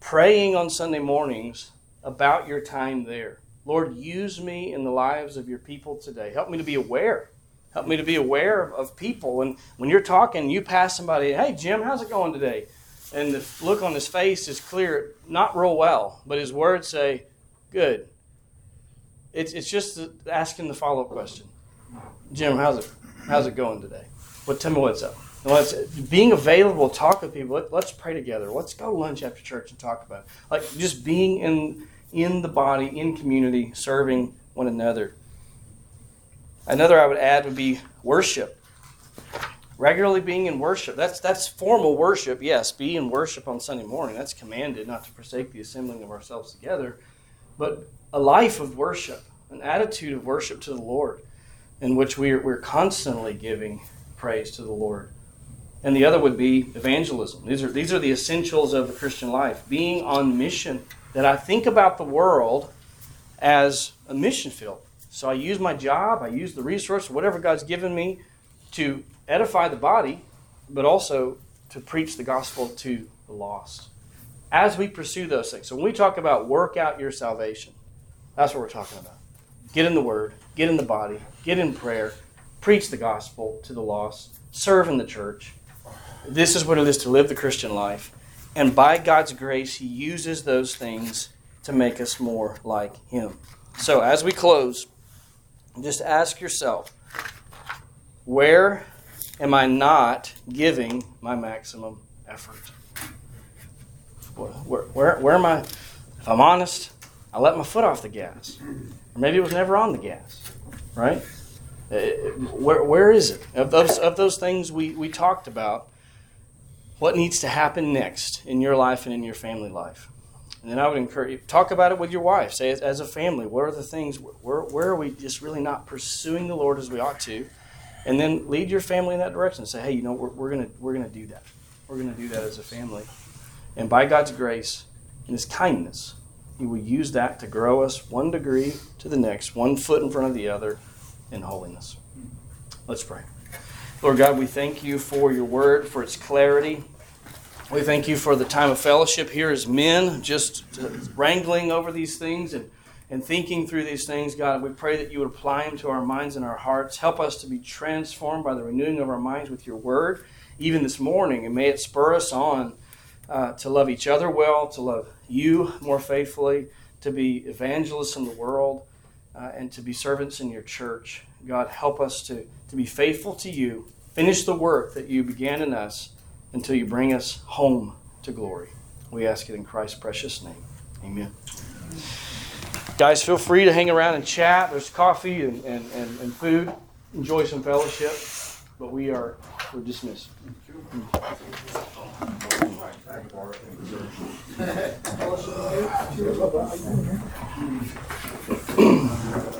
praying on Sunday mornings about your time there. Lord, use me in the lives of your people today. Help me to be aware. Help me to be aware of, of people. And when you're talking, you pass somebody, hey, Jim, how's it going today? and the look on his face is clear, not real well, but his words say, Good. It's, it's just asking the follow up question Jim, how's it, how's it going today? What, tell me what's up. Let's, being available, talk with people. Let, us pray together. Let's go lunch after church and talk about it. Like just being in in the body, in community, serving one another. Another I would add would be worship. Regularly being in worship. That's that's formal worship. Yes, be in worship on Sunday morning. That's commanded, not to forsake the assembling of ourselves together, but a life of worship, an attitude of worship to the Lord, in which we're we're constantly giving praise to the Lord. And the other would be evangelism. These are these are the essentials of the Christian life. Being on mission. That I think about the world as a mission field. So I use my job, I use the resource, whatever God's given me to edify the body, but also to preach the gospel to the lost. As we pursue those things. So when we talk about work out your salvation, that's what we're talking about. Get in the word, get in the body, get in prayer, preach the gospel to the lost, serve in the church. This is what it is to live the Christian life. And by God's grace, He uses those things to make us more like Him. So as we close, just ask yourself where am I not giving my maximum effort? Where, where, where am I? If I'm honest, I let my foot off the gas. Or maybe it was never on the gas, right? Uh, where, where is it? Of those, of those things we, we talked about, what needs to happen next in your life and in your family life? And then I would encourage you, talk about it with your wife. Say, as, a family, what are the things, where, where are we just really not pursuing the Lord as we ought to? And then lead your family in that direction. Say, hey, you know, we're, we're going we're gonna do that. We're going to do that as a family. And by God's grace and His kindness, He will use that to grow us one degree to the next, one foot in front of the other in holiness. Let's pray. Lord God, we thank you for your word, for its clarity. We thank you for the time of fellowship here as men, just wrangling over these things and, and thinking through these things. God, we pray that you would apply them to our minds and our hearts. Help us to be transformed by the renewing of our minds with your word, even this morning, and may it spur us on uh, to love each other well, to love you more faithfully, to be evangelists in the world, uh, and to be servants in your church. God, help us to, to be faithful to you. Finish the work that you began in us until you bring us home to glory. We ask it in Christ's precious name. Amen. Guys, feel free to hang around and chat. There's coffee and, and, and, and food. Enjoy some fellowship. But we are we're dismissed. Mm. Start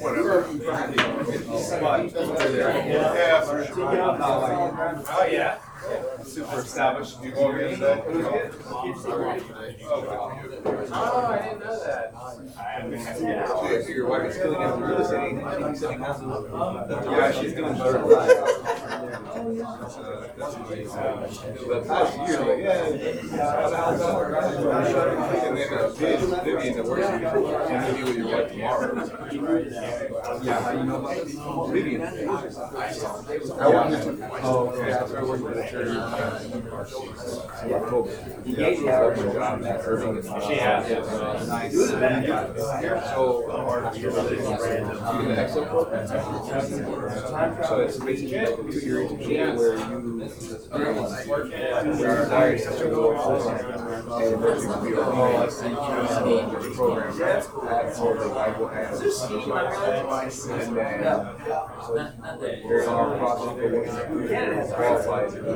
demand, yeah, it's pretty- Very aware of that. I didn't have to pin one more in. Whatever. Uh, yeah, for sure. Oh, yeah. Super established. You go in today? Oh, I didn't know that. So your wife is still in real estate, ain't it? She's selling houses. Yeah, she's doing better. But last year, like, yeah. And then uh, Viv- Vivian that works with you, she's meet with your wife tomorrow. Yeah, how you know about? Vivian. I want Oh, okay. I started the church. Yeah. October. Yeah, she's got my job in Irving. She has. Nice. So, she's in the So it's basically like a two-year internship where you, you're required to go program and eventually to be a whole program all the Bible and and then there's our process for when you qualify to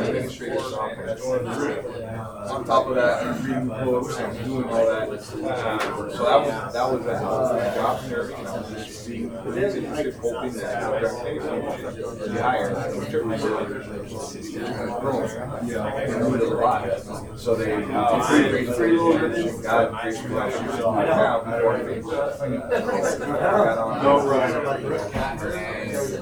churches, and what to do. Administrative software. On top of that, reading books and doing all that. So that was, that was a job and everything. I was just being, hoping that would be hired. Yeah. And doing it a lot. So they, uh, three, three little bits, God, gracious, my shoes, my now, before I think. Got on. No, right.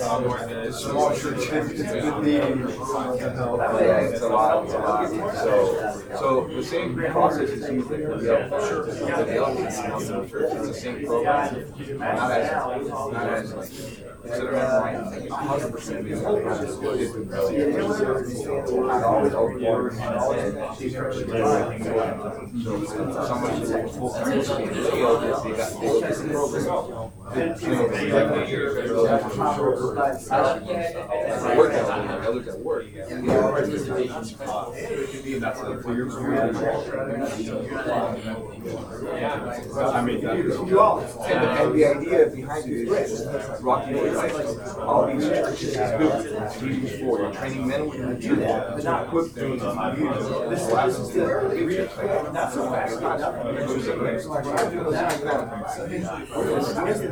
Um, The small church, it's a good meeting. Yeah, it's a lot, it's a lot. So, so the same process is used for the elder, for the elders in church, it's the same program. Not as, not as like, instead of memorizing a hundred percent. I'd always open water and So someone who's full time, they got, they got this program. You know, like, I mean, you all, and the, and the idea behind it is Rocky all these churches is built to for training men women in church, but not equip them to use this to lead church. So it's not- not- That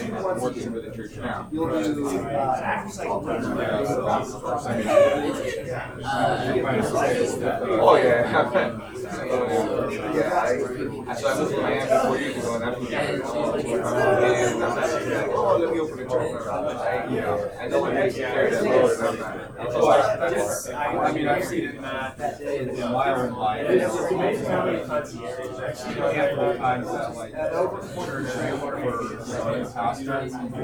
everything working with the church now. You'll do, uh, uh, Oh, yeah. Yeah, I, so I moved to Miami four years ago and I was, and I'm like, oh, let me open a church. I, you know, I know what makes that load I'm not. It's Oh, I, like- that's, I mean, I've seen it in that, in in my own life. It's amazing how many times, you know, handful of times that like, church for pastors, and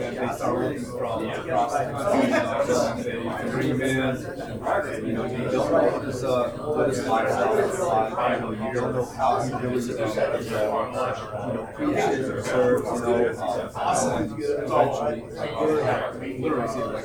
then they start working from across the country, and they bring them in, you know, you don't know what this, uh, what this lifestyle is like, you know, you don't know how to really, uh, you know, preaches or serves, you know, uh, and eventually, like, literally see like,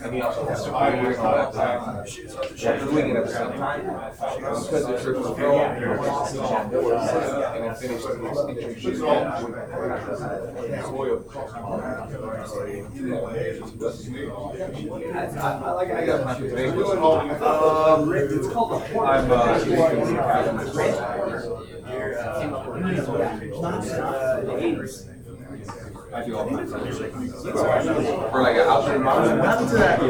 Then I came to school to his family. I need to keep him doing the things in the church. We just said. And he also has to be here all that time. Doing it at the same time. Because the church was growing. And then finished the internship. I like, I I got got my. my today. Um, it's called a horn. I'm, uh, Uh, the eighties. I do all my. For like an outdoor mountain. What happened to that?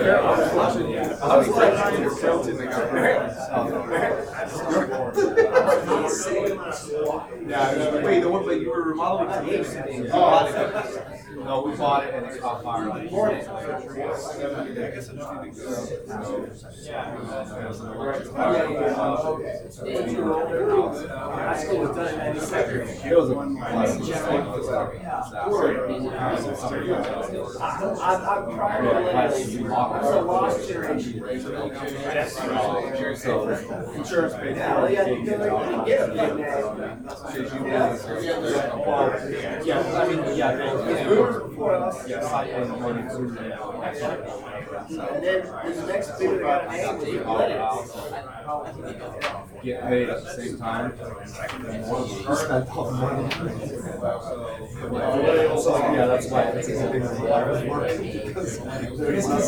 I was like, trying to sell to Yeah, wait, the one, but you were remodeling to me. It. No, we bought it and it caught fire. High school was done in ninety-seven. It was a. I'm, I'm prior to millennials. I'm a lost generation. So, insurance paid Yeah, for well, it. yeah, you can you can get a big name. Yeah, I mean, yeah, they- for us. Yeah, cycle in the morning. through the- And then this next big round name was athletics. Get paid at the same time. Spent all the money. So, yeah, that's why it's a big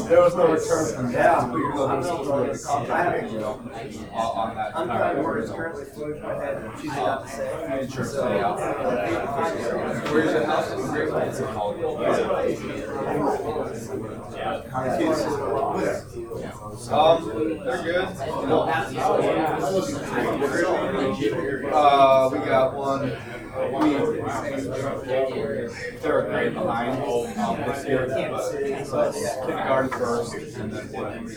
There was no return from that. Yeah. On on that. I'm trying to work currently floating my head and not to say. Where's your house? in Great It's called. How? Um, they're good. Uh, we got one. A grade behind um, this year, but so it's kindergarten first, and then one.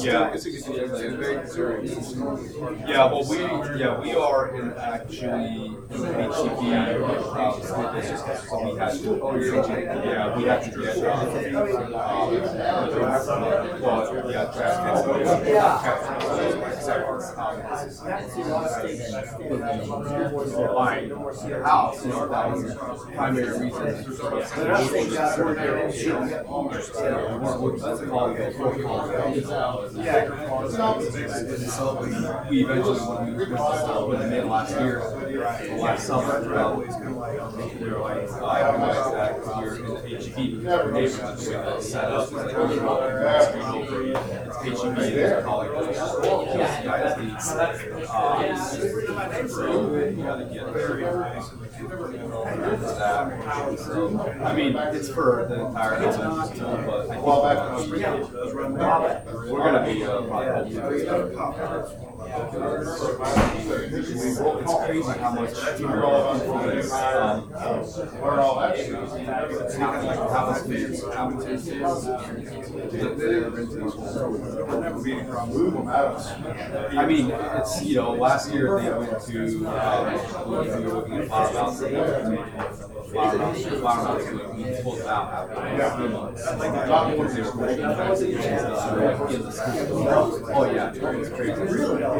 Yeah. Yeah. Well, we, yeah, we are in actually in HCP, you're yeah, we had house, you primary reason. We eventually, when we to, when they made last year, last summer, we were like, oh, I don't know in the it's it's it's so, I mean, it's for the entire elementary school, but I think we're gonna be, uh, probably. It's crazy how much. They're into. I mean, it's, you know, last year they went to, uh, were looking at were were. Oh, yeah, it's crazy. Really?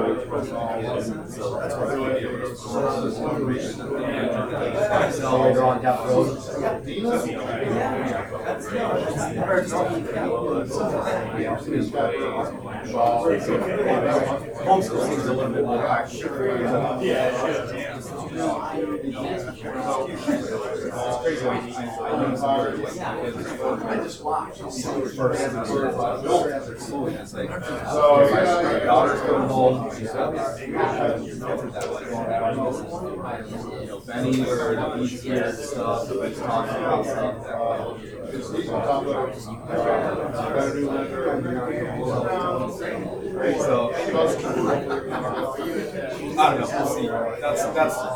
Accelerator on seems a little bit more active. I just watched. Like, my daughter's coming home, she's got this. You Benny or the stuff, so talking about stuff that. So, I don't know, we'll see. That's, that's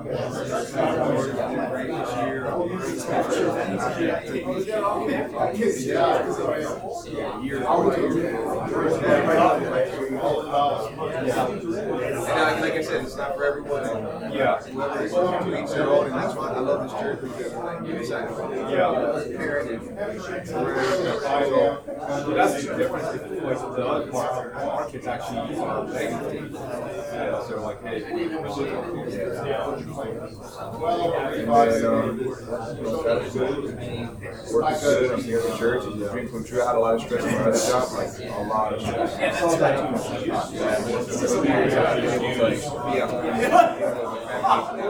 And uh, like I said, it's not for everyone. Yeah. Whoever is to each their own, and that's why I love this church because like you decided. Yeah. Parent and. So, that's the difference, if, like, the other part, our kids actually use our. Yeah, so like, hey. we- we should- And um, good. Work is good, I'm here at church, and dreams come true, I had a lot of stress in my other job, like, a lot of stress. Yeah, so years I've been able to, like, be out there,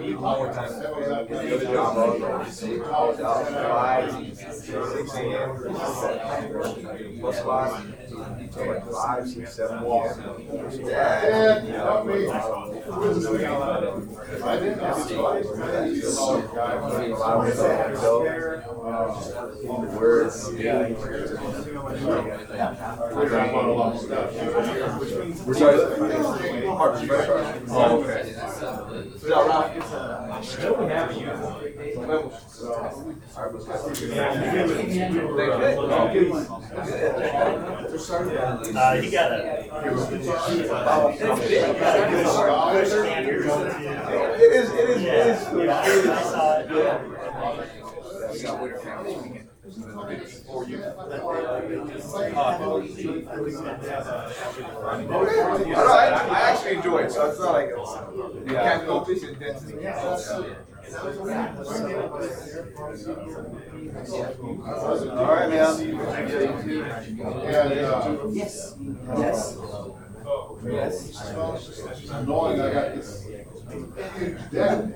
you. know, with my family. To pray with them in the morning, and do it. Talk to people, more time. The other job, I was out five, six lot, so like five, six, seven AM. Dad, help me. I didn't Words. We're sorry. Oh, Oh, okay. Uh, you gotta. It is, it is, it is. Yeah, I got you. I actually enjoy it, so it's not like it's, you can't and density. All right, man. And, uh, Yes. Yes. knowing I got this huge debt now. Yeah.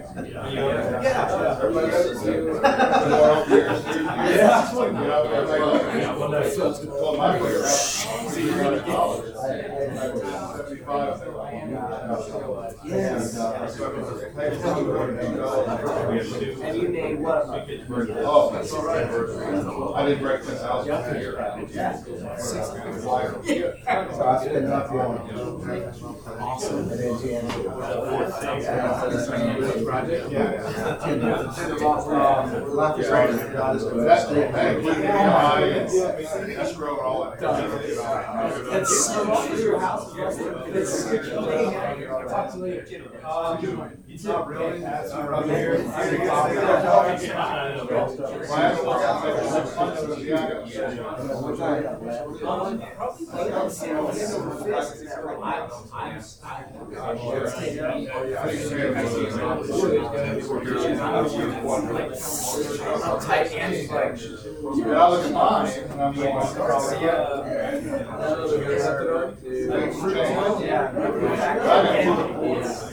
Everybody else is doing more up here. Yeah. You know, everybody else- Well, my way around, see, you're in college. Seventy-five. Yes. And you named what? Oh, that's all right. I didn't break this house. Yeah. So I spent enough on. Awesome. And then Jan. Life is hard. God is good. That's, that included EI and escrow and all that. It's so much your house. It's. Talk to you um, later. It's not really. That's not really. Tight and like. Yeah, I look at mine and I'm going. Thanks for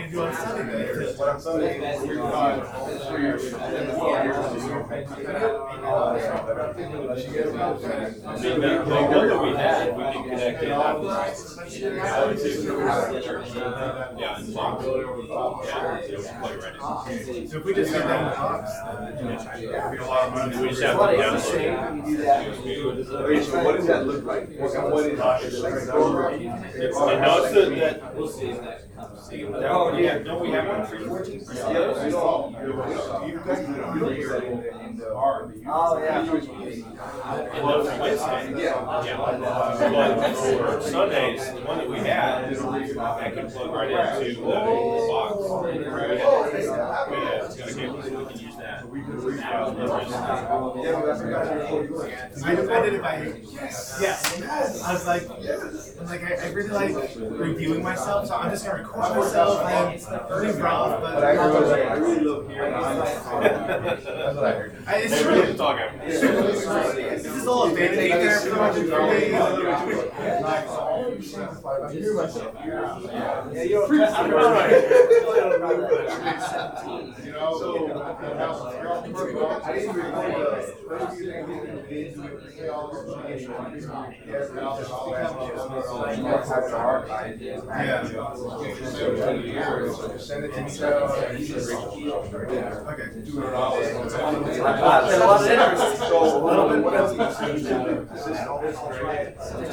need to do on Sunday? What I'm saying is, we're not, three years, in the. I mean, the, the one that we had, we can connect in. Yeah, and lock. Yeah, so plug it right in. So if we just have that box, then it'd a lot of money. We just have to is it? Download. You do that. Okay, so what does that look like? What, what is, is it like? It's, no, it's the, that, we'll see. Oh, yeah, don't we have one for you? Oh, yeah. And those are Wednesday. Yeah. Yeah. But for Sundays, the one that we had, I could plug right into the box. We had- we had- It's got a cable, so we can use that. I, I did it by yes, yes. I was like, I'm like I, I really like reviewing myself, so I'm just gonna record myself and leave rough, but But I really, I really love hearing. That's what I heard. I, it's true. really talk after. This is all a vanity fair for the three days. Yeah, you don't. I'm You know, so, I few. Yeah.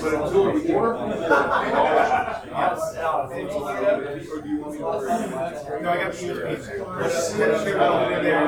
A a what you want to? No, I got the USB. Let's see if they're all in there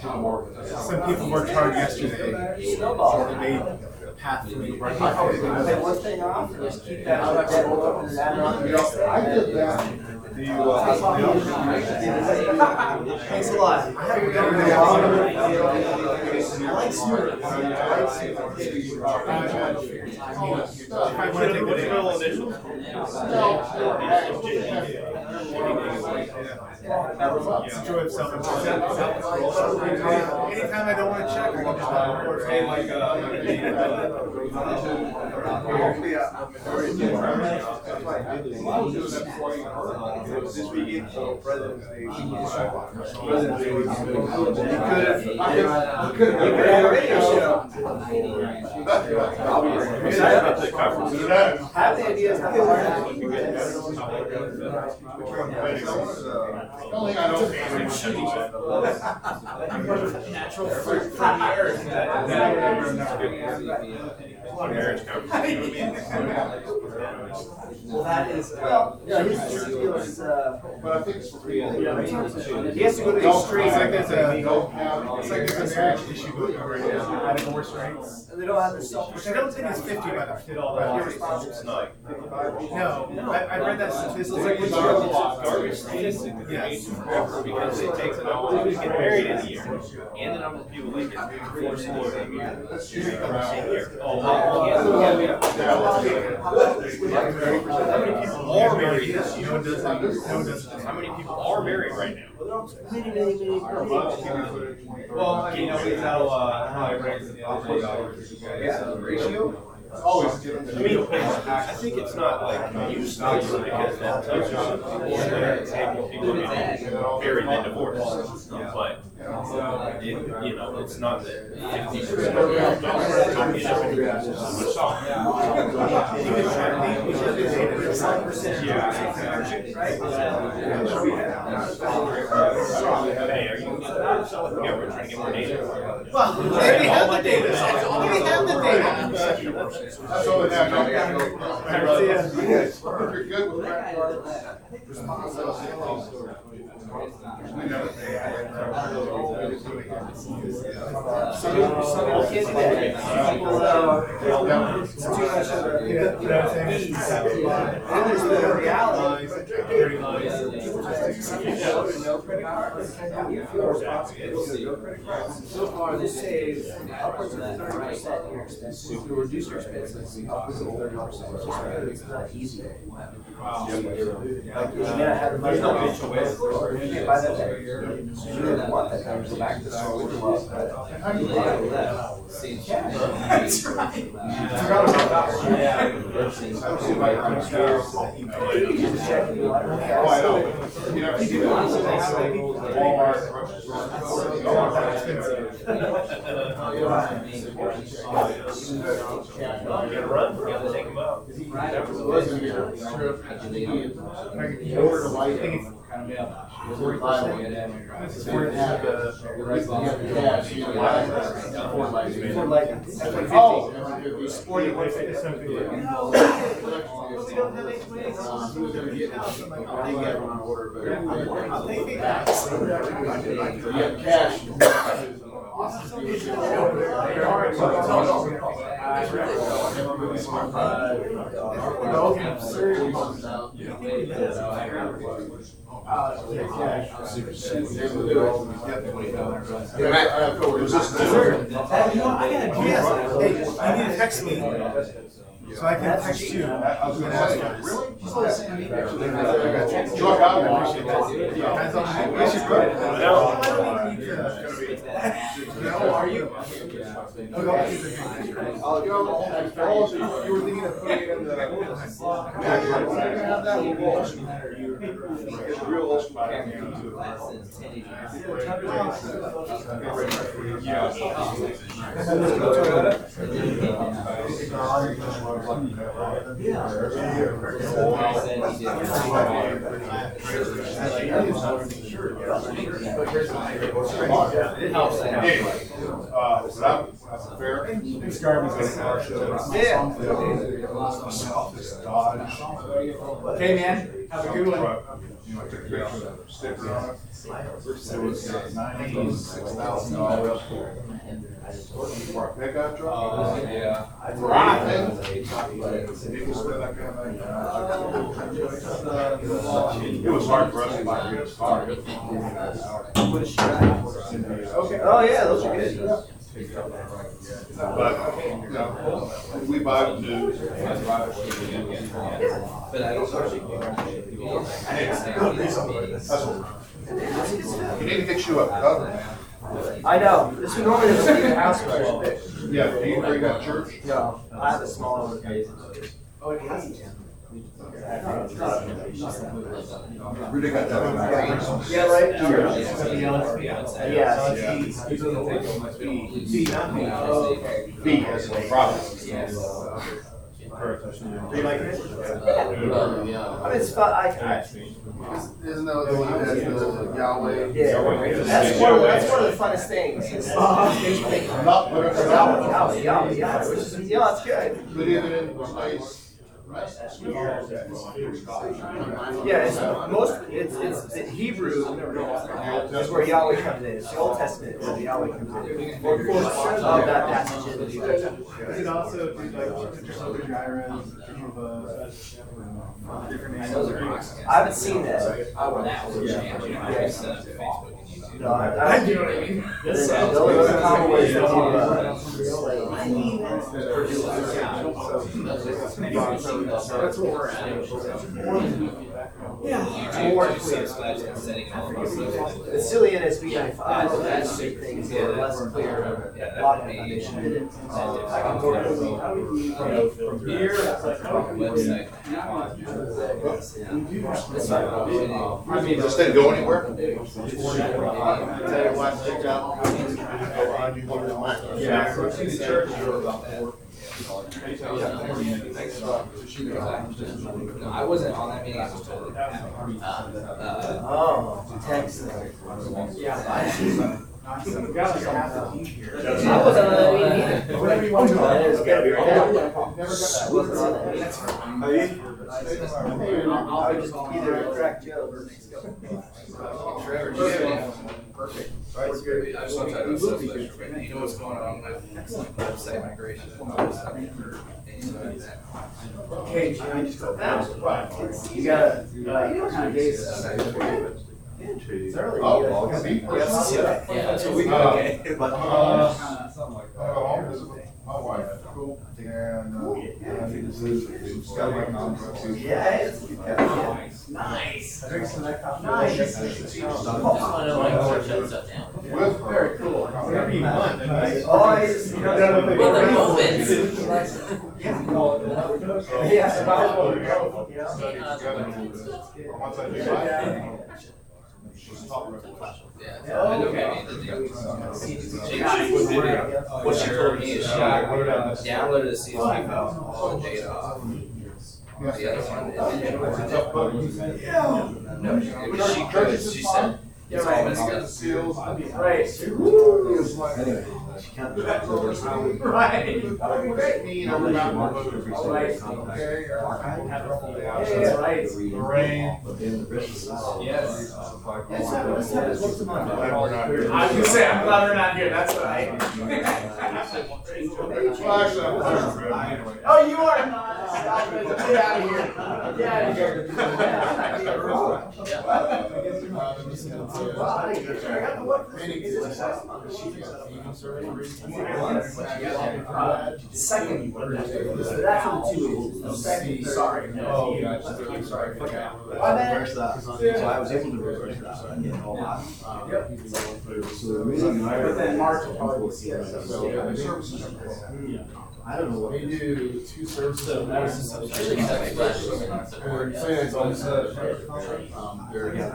some people worked hard yesterday. Snowball. And made the path for me to work Take hard. one thing off, and just keep that like that, open and add on. I did that. Do you, uh, Thanks a lot. I haven't done it in a while. I like smoothies. If I want to take What's the your middle initial? It's a joy of self Anytime I don't want to check, I can just record. Hey, like, uh, Hopefully, uh, the majority of the- That's why I this. I was doing that before you heard. It was this weekend, so President's Day. President's Day. You could have, I could, I could have. You could have a radio show. I'll be I'm excited about the conference. Have the Natural fruit from the earth. Well, that is, well, yeah, his deal is, uh, But I think it's real. he has to go to the No. It's like there's a, it's like there's a marriage issue going on right now. They don't have the self. Which I don't think is fifty by the, Did all that. It's. No, I, read that statistic. It's garbage statistic that they made forever because it takes the number of people get married in a year and the number of people that get divorced in a year. That's usually the same year. Oh, yeah. How many people are married? Does that. No does that. How many people are married right now? Well, you know, we know, uh, how I raised the other day, Yeah, ratio? Always I mean, I think it's not like used to because that tells you some people that say people get married and divorced. But, it, you know, it's not that fifty percent of people don't get up and much song. Hey, are you, yeah, we're trying to get more data. Well, they already have the data. They already have the data. That's all they have. See ya. You're good with that. Responsibility. Some people, some people can't do that. People, it's too much of a, You know what I'm saying? needs. And there's the reality. No credit cards. You feel responsible. So far, this saves upwards of thirty percent in your expenses. You reduce your expenses upwards of thirty percent. It's just really, it's not easy. Like, you gotta have the money. You can buy that thing. You really want that thing to go back to school. How do you buy that? That's right. You can just check and be Oh, I I know. You never see that. You gotta run, you gotta take out. I can order the white thing. Kind of mail. Four and a half, uh, you have cash, you know, Ford Lightning. Ford Lightning. Oh. Sporty one fifty. Um, he was gonna get, I think he had one on order, but. You have cash. I got a GS. Hey, you need to text me, so I can text you. I was gonna ask you, really? Really? Drug out, I appreciate that. Guys, I'll- I should go. I don't need to- No, are you? Oh, no. You know, also, you were thinking of putting it in the. Wall. It's uh, garbage. Yeah. Okay, man, have a good one. On it. Was ninety-six thousand dollars. A pickup truck. Yeah. That kind of money. It was hard for us to buy. Okay. Oh, yeah, those are good. But, you know, we buy new. But I don't. That's what. You need to get you a cover. I know, this would normally just be the house question. Yeah, do you bring that church? No, I have a small one. Oh, it has. Really got that. Yeah, right? Yeah. Yeah. B as a problem. Do you like it? I mean, it's fun, I, Isn't that the one that has the Yahweh? yeah, that's one, of the- that's one of the funnest things. is- I'm not, but it's Yahweh, Yahweh. Yahweh, Yahweh, Yahweh, which is, you know, it's good. But even in nice. Yeah, it's most, it's, it's the Hebrew is where Yahweh comes in. It's the Old Testament where Yahweh comes in. Of that passage in the Is it also do like pictures of the gyros, picture of uh, different names? I haven't seen that. No, I, I, You know what I mean? the the only common way is to, uh, slave. That's what we're at. Yeah. More clear. The silly NASB ninety-five, that's the things that are less clear. Lockman foundation did it. I can go to From here, oh, website. That's fine. I mean, this didn't go anywhere? Tell you what, check out. Go on, you go to mine. Yeah, so see the church are about four. No, I wasn't on that meeting, I was totally. Uh, Oh, text. Yeah. Either. Whatever you to I wasn't on that meeting. I would just either crack Joe or Perfect. I just want to talk you? Okay, got that. You gotta, uh, you many days? It's early. Oh, You well, gotta- it's me. you have to see it. Yeah, that's what we Uh, okay. But, uh, Something like I go home, visit with my wife. Cool. And, uh, I think this is, it's got my contract. Yeah, it's, yeah. Nice. Nice. With, very cool. Whatever you want. Oh, it's, you know, Well, the the moments. Yeah, if I was, you know, you know. Study together. Once I do that, she's top level. Yeah. I know Gabby did the- She, she. What she told me is she downloaded the CSV file, all the data off. The other one, It's a tough book. no, it was she could, she said, it's all messed up. Right. Anyway, she kind of. Right. Great. Me, I'm about to move. All right. Okay. Yeah, right. Lorraine. But then the rest of us. Yes. Let's have, let's have it once a month. Glad we're not here. I was gonna say, I'm glad we're not here, that's what I. Well, actually, I'm glad we're. Anyway. Oh, you are not, stop it, get out of here, get out of here. Second, that's what two is, second, sorry. Oh, I'm sorry. Reverse that. So I was able to reverse that. and get all that. So the reason I. But then March will probably be, yeah, so- I don't know what. They do two services. So that was just- Or saying it's always, um, they're, going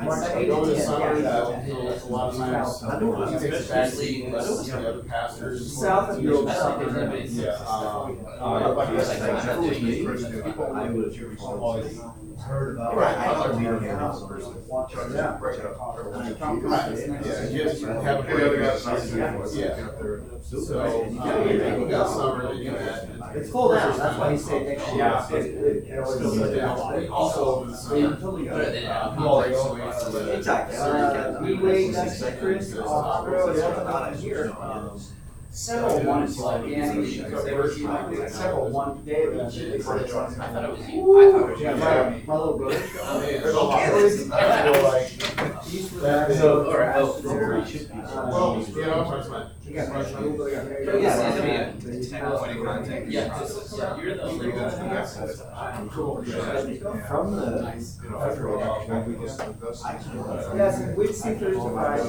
to summer, so a lot of times, he takes a back seat, and lets the other pastors. South of York, South of York. Yeah, um, Uh, like like, this, like, like, like, president. I would have always heard about. Right. Other meeting here. Yeah. Yeah, you just have a other guys. Yeah. So, um, you got summer, they do that. It's full down, that's why he said next year. Yeah. It- it- it was- Still down. Also, summer. Exactly. Uh, we wait, that's Chris, uh, Australia, here. Several ones like Annie, because they were, several one day. I thought it was you. I thought it was you. My my little brother. There's a lot of reasons I feel like that is- So, Well, uh, you know, it's fine. Yeah, this is, yeah, you're the only one. From the. Yes, and we'd see Thursday, Friday.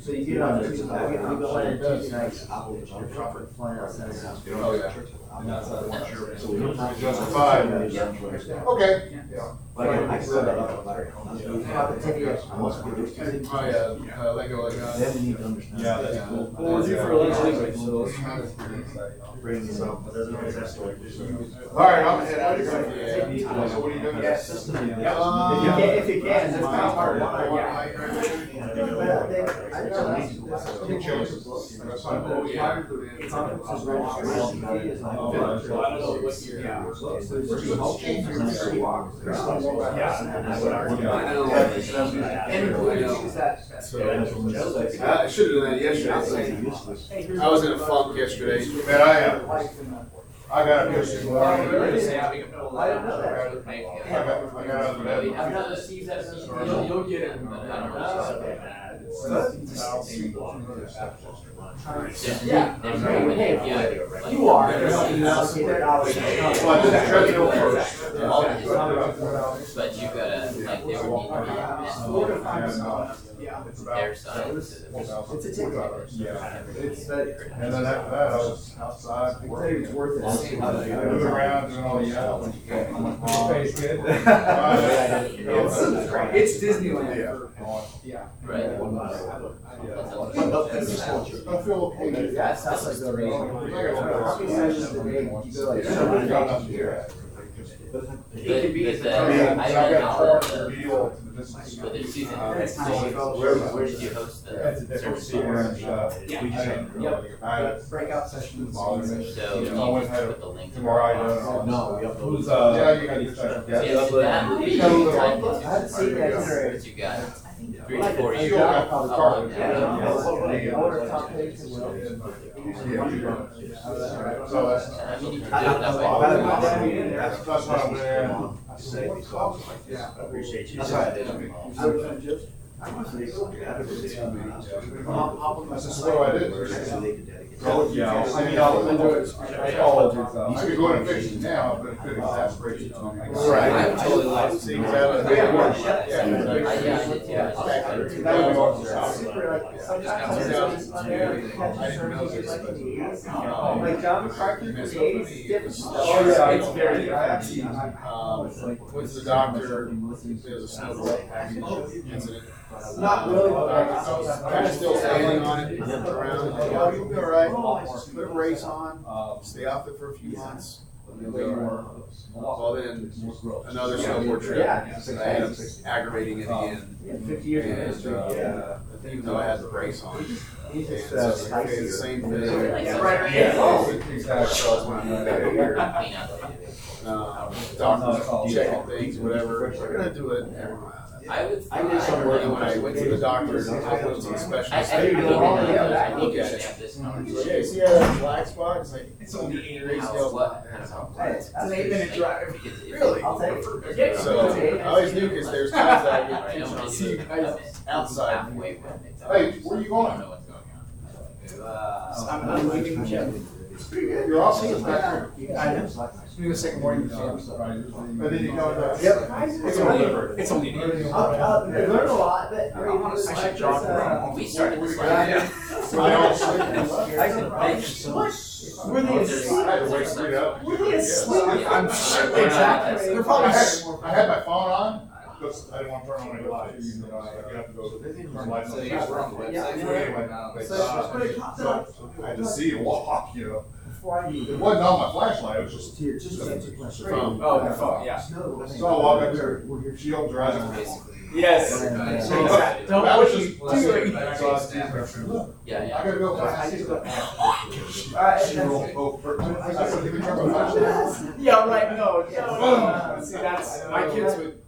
So you get on we go in Tuesday nights. Flying outside. Oh, yeah. So we don't have. Justified. Okay. But I can set that up. About the ten years. I must be those two. Yeah, uh, let go like that. Then we need to understand. Yeah, that's cool. Well, we're due for lunch anyway, so let's Bring this up. All right, I'm head out of here. Yeah. So what are you doing? Yes. If you can, if you can, that's kind of hard. Yeah. But they- I don't know. Two choices. That's fine. Oh, yeah. Conferences registration fee is like- Oh, I don't know what year. Yeah. So So there's two options. And including things that. I should have done that yesterday. I was in a funk yesterday. Man, I uh, am. I got a picture. I didn't know I got, I got out of bed. I've not received that. You'll, you'll get it, but I don't know. Yeah. Hey, you are. Allocated hours. Well, I did the first. But you gotta, like, they would Four to need five. It's their about. side. It's a ticket. Yeah. It's that. And then after that, I was outside. I tell it's worth it. Moving around, doing all the yelling. It's Disneyland. Yeah. Right. I feel okay. Yeah, it sounds like the rain. How sessions a? You go like seven days? It could be. But the- I mean, I I've don't got know. part of the deal to the. But there's season, That's so nice. where, where did you host That's a the different service? sequence, uh, Yeah. we just haven't Yep. I- Breakout sessions. So you I went just put the link. Tomorrow I don't know. No, we uploaded. Who's, uh, yeah, you gotta get that. Yeah, that would be time go. consuming. I haven't that itinerary. You got three to four years. still got the of card. Yeah. Order top plates and well. So that's. I mean, you can do it that way. That's, that's why I went in. Yeah. Appreciate you. That's That's I why I did did. it. I That's just what I did. Yeah. I mean, I'll, I'll do it. I could go in and fix it now, but it could exasperate it. Right. I'm totally like- See, exactly. Yeah. I- yeah, I did too. I just- That would be awesome. Super, like, sometimes it's on there, you catch a certain, like, in the eighties. Like John McCarthy, the eighties, different stuff. Oh, yeah. It's very. I actually, um, went to the doctor, there was a snowball incident. Not really, but like. Kind of still standing on it, around, oh, you'll be all right, put a brace on, stay off it for a few months. Well, then, another snowboard trip. Yeah. And I ended up aggravating it again. Yeah, fifty years of And, history, uh, yeah. Even though I had the brace on. He's just, so uh, it's the spicier. same thing. Yeah, right, yeah. Oh, so when I'm back here, doctors checking things, whatever, we're gonna do it. I would. I did some work when I went to the doctor, I went to the I, I specialist. think, they I go all think, together, I think look we at it. have this He's like, conversation. Yeah, see that black spot? It's like, it's only eight degrees. How, what, kind of how. Hey, it's an eight minute drive. Because if- Really? I'll take it. So I always knew because there's times that I get Right, pictures I'm on gonna do it. guys outside. Halfway when it's. Hey, where you I going? don't know what's going on. Uh, I'm, I'm leaving Jeff. It's pretty good. You're all seeing back here. I know. Give me a second morning. And then you go to. Yep. It's only, it's only. I'll, I'll learn a lot, but I mean, I it's should like jog this, uh, around. We started this Yeah. last. I also- I can, I can, what? Were they asleep? I had to wake somebody up. Were they asleep? I'm sure Exactly. They're probably. I had, I had my phone on, because I didn't want to turn on any lights. You know, you have to go turn lights on. So you're on the Yeah. website. Anyway, So, but it comes so up I had to see and walk, you know. Before I It leave. wasn't on my flashlight, it was just. Here, just the phone. Oh, the phone, yeah. Snow. So I walk up there, she opens her eyes and. Yes. So Exactly. that was just. What are you doing? So I was teasing her, "Look, Yeah, I yeah. gotta go. I just got- She Alright, she that's- rolled over. I said, "Give me your flashlight." Yeah, right, no, Yeah. no. See, that's, my kids would,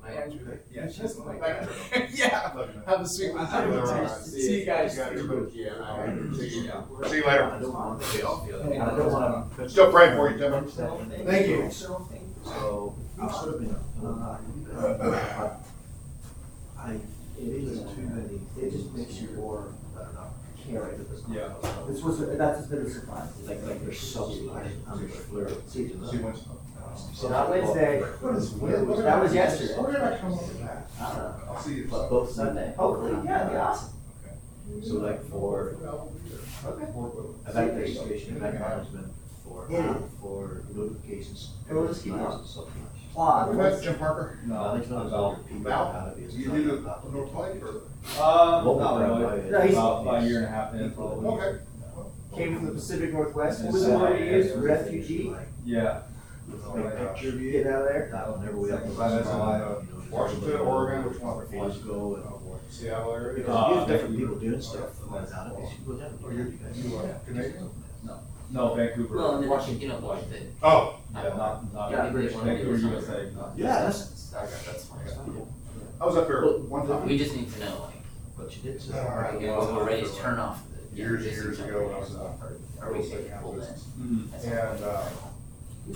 Yeah, she's like. yeah, have a sweet one. See you guys. Yeah, I had to. Yeah. See you later. I don't want to. I don't want to. Still praying for you, Tim. Thank you. So, I should have been, I, it is too many, it just makes you more, I don't know, carried at this. Yeah. This was, that's a bit of a surprise, like, like there's so many, I'm just fleur. She went. So not Wednesday, that was yesterday. Where did I come up with that? I don't know, I'll see you. but both Sunday, hopefully, yeah, it'd be awesome. So like for, Okay. event registration, event management, for, for notifications. Hey, we'll just keep nice on. and stuff. We met Jim Parker. No, it's not about people. Val? how to be a- You do the North Pike or? Um, Local not brand, really. yeah. About, about a year and a half in, probably. Okay. Came from the Pacific Northwest, what was the word you used, refugee? Yeah. Take picture of you getting out of there? That one, never we have to. That's why, uh, Washington, Oregon, which one? Glasgow and. Seattle area? Because you have different people doing stuff, like that, if you go down. Are you, you uh, Canadian? No, Vancouver. Well, and then, you know, like the. Oh. Yeah, not, not, Yeah, they wanna do Vancouver, something. USA. not- Yeah, that's, Okay, that's fine. I was up there one time. We just need to know, like, but you did say. All right. you know, when we're ready to turn off the. Years and years ago when I was, uh, Are we safe to pull in? That's And, uh,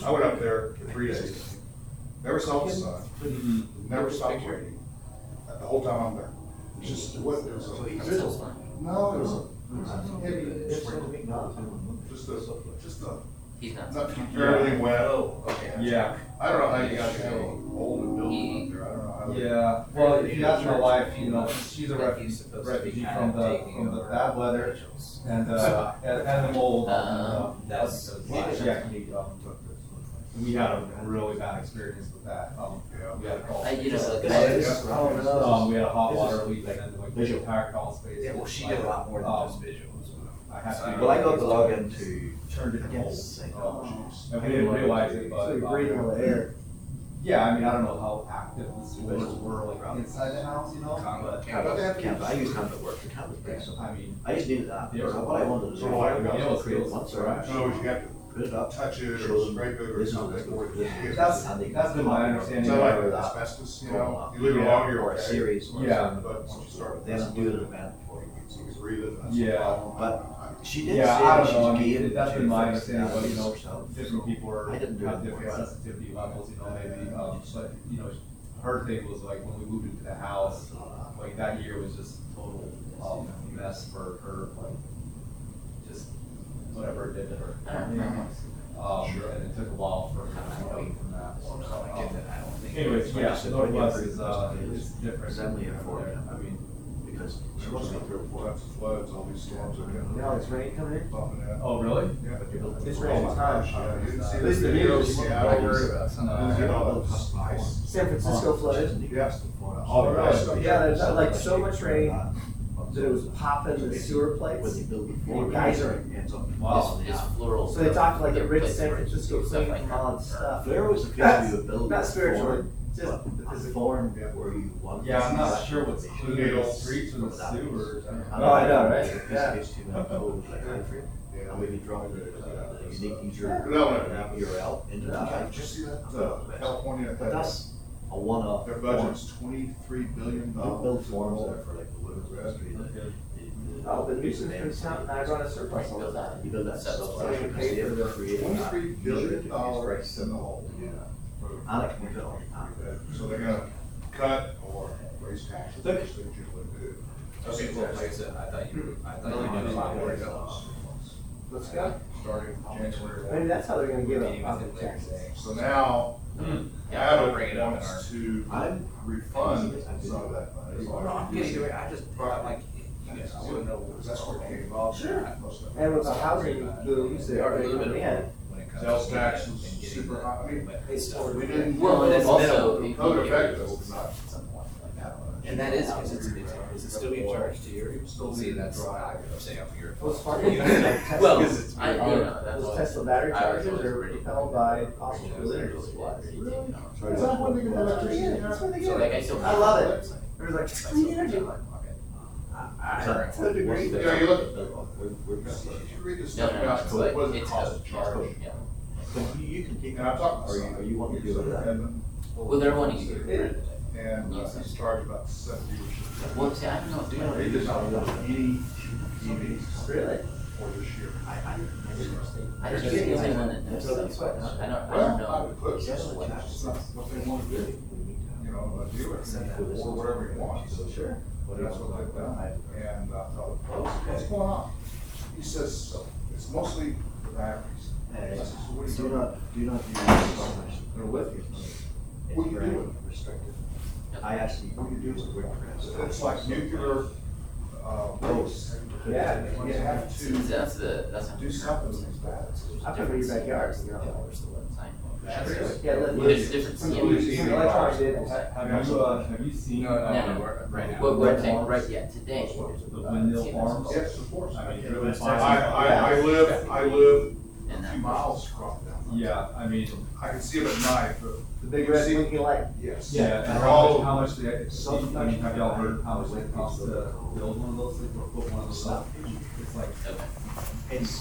I went up there for three days. Never saw the sun, never stopped raining. The whole time I'm there. It's just, it was, it was a, still no, it was a, heavy sprinkle. Just a, just a, He's not. not to keep everything wet. Oh, okay. Yeah, I don't know how you guys handle old and building up there. I don't know how. yeah. Well, if you ask my wife, you know, she's a refugee, refugee from the, from the bad weather and, uh, and, and the mold. Uh, Um, that's, yeah, he, um, took this. We had a really bad experience with that. Um, we had a call. I, you know, like. Oh, no. Um, we had a hot water leak and then like the Visual. entire call space. Yeah, well, she did a lot more than Um, just visuals. I had to. Well, I got to log into. Turned it cold. Yes. Um, And we didn't realize it, but. So you're um, breathing the air. Yeah, I mean, I don't know how active the switches were like inside the house, you know, but, Canvas, Canvas, I use Canvas work, the Canvas pretty simple. I mean, I just needed that, Yeah. what I wanted to do, So why do we I go- was create one In surround, other words, you have to put it up. touch it show or them scrape it or this is something. what's or- going on. That's- How they- that's been my understanding. So like of with that. asbestos, you know, you leave it alone, you're Or a okay. series. or Yeah. something. But once you start. They don't do it in a band before. You can breathe it. and that's Yeah. problem. But she did say yeah, I that don't she's know, I game mean, that's to been my fix understanding, but you know, different people are, I didn't do have it different before. sensitivity levels, you know, maybe, um, but, you know, her thing was like, when we moved into the house, like, that year was just total, um, mess for her, like, just whatever it did to her. Um, and it took a while for her to recover from that. Um, Anyways, yeah, Northwest is, uh, is different. Assembly and over there. I mean, because she wasn't three or four. Of floods, all these storms are coming. Now it's rain coming in? Bumping in. Oh, really? Yeah. It's Oh raining my time. gosh, yeah. You didn't see At this least the video, news. Seattle, where, you get all those ice. San Francisco flooded. Yeah. Oh, really? Yeah, there's uh, like so much rain, that it was popping the sewer When plates. they build the And floor. guys are, Wow. It's, it's floral. so they talked like the it Rich San it's Francisco stuff clean like from that. all that stuff. There was a picture That's of a building. Not spiritual, just the physical. form where you want. Yeah, I'm not sure what's included in the streets or the sewers. I don't Oh, I know, right? This Yeah. gets to that code, like, I'm gonna be dropping the the unique user No, no. URL into the Yeah. site. Did you see that, uh, California, But that's a one-off. their budget's twenty-three billion You dollars. build forms there for like the women's the- the- Oh, the nuisance comes out and I run a surplus all the time. You build that So- stuff. so you pay for the Twenty-three billion dollars in the hole. I like to move it all the time. So they're gonna cut or raise taxes, which they usually do. Okay, well, like I said, I thought you, I thought you knew a lot more ago. Let's go. Starting January. Maybe that's how they're gonna give up property taxes. So now, Hmm. Yeah, we'll Abbott bring it up in our. wants to I'm. refund some of that money. No, I'm getting to it, I just, I like, you guys, I wanna know, Because that's where they involved. Sure. Most of it. And with the housing booms that are little coming in, when it comes to. Sales tax and getting super the- high. I mean, they still. We didn't. Well, and that's Also, also. the if Code you get rid effective of not. at some point, like that. And that is, because it's, it's, is it still being charged to your, still see, that's, I would say up here. What's funny is like Tesla, Well, Because it's- I, you know, that's those. Tesla battery I always chargers was are pretty- propelled by fossil fuel energy Really? supplies. Is that when they get That's what they electricity? that's what they So like I still. I love it. There's like clean energy. I- I- To a degree. Yeah, you look- We're, we're. You should read this No, stuff no, no, about it's like, what it it's costs a to charge. yeah. But you, you can take. And I'm talking. Are you, are you wanting to do it? And, Well, they're wanting to get rid of it. And uh, he's charged about seventy or Well, see, I don't know, do you They did not want any EVs Really? for this year. I just feel the only one that knows stuff. I don't, I don't Well, I know. would put it this way, it's just not what they want to do. You know, a dealer can or whatever he wants. So, sure. But that's what they've done. And I thought, what's going on? He says, it's mostly the batteries. I said, "So what are you Do doing?" not, do not use this They're with you. It's What do you very do? restrictive. I actually, what do you do with It's like nuclear, uh, waste. Yeah. You have See, to That's the, that's. do something with these batteries. I put it in your backyard. Yeah, where's the one sign? Yeah, let- There's different. Some yeah. some electronics did. Have you, uh, have you seen, No, no, uh, no, we're- right now. What we're saying, right, yeah, today. the windmill farms? Yes, of course. I I, mean, driven I, I, I live, I live And a that. few miles from them. Yeah, I mean, I can see them at night, but The big red blinking light. yes. yeah, and They're how all much, how much they, I mean, have y'all heard how much it costs to build one of those, things or put one of those up? It's like, Okay. It's,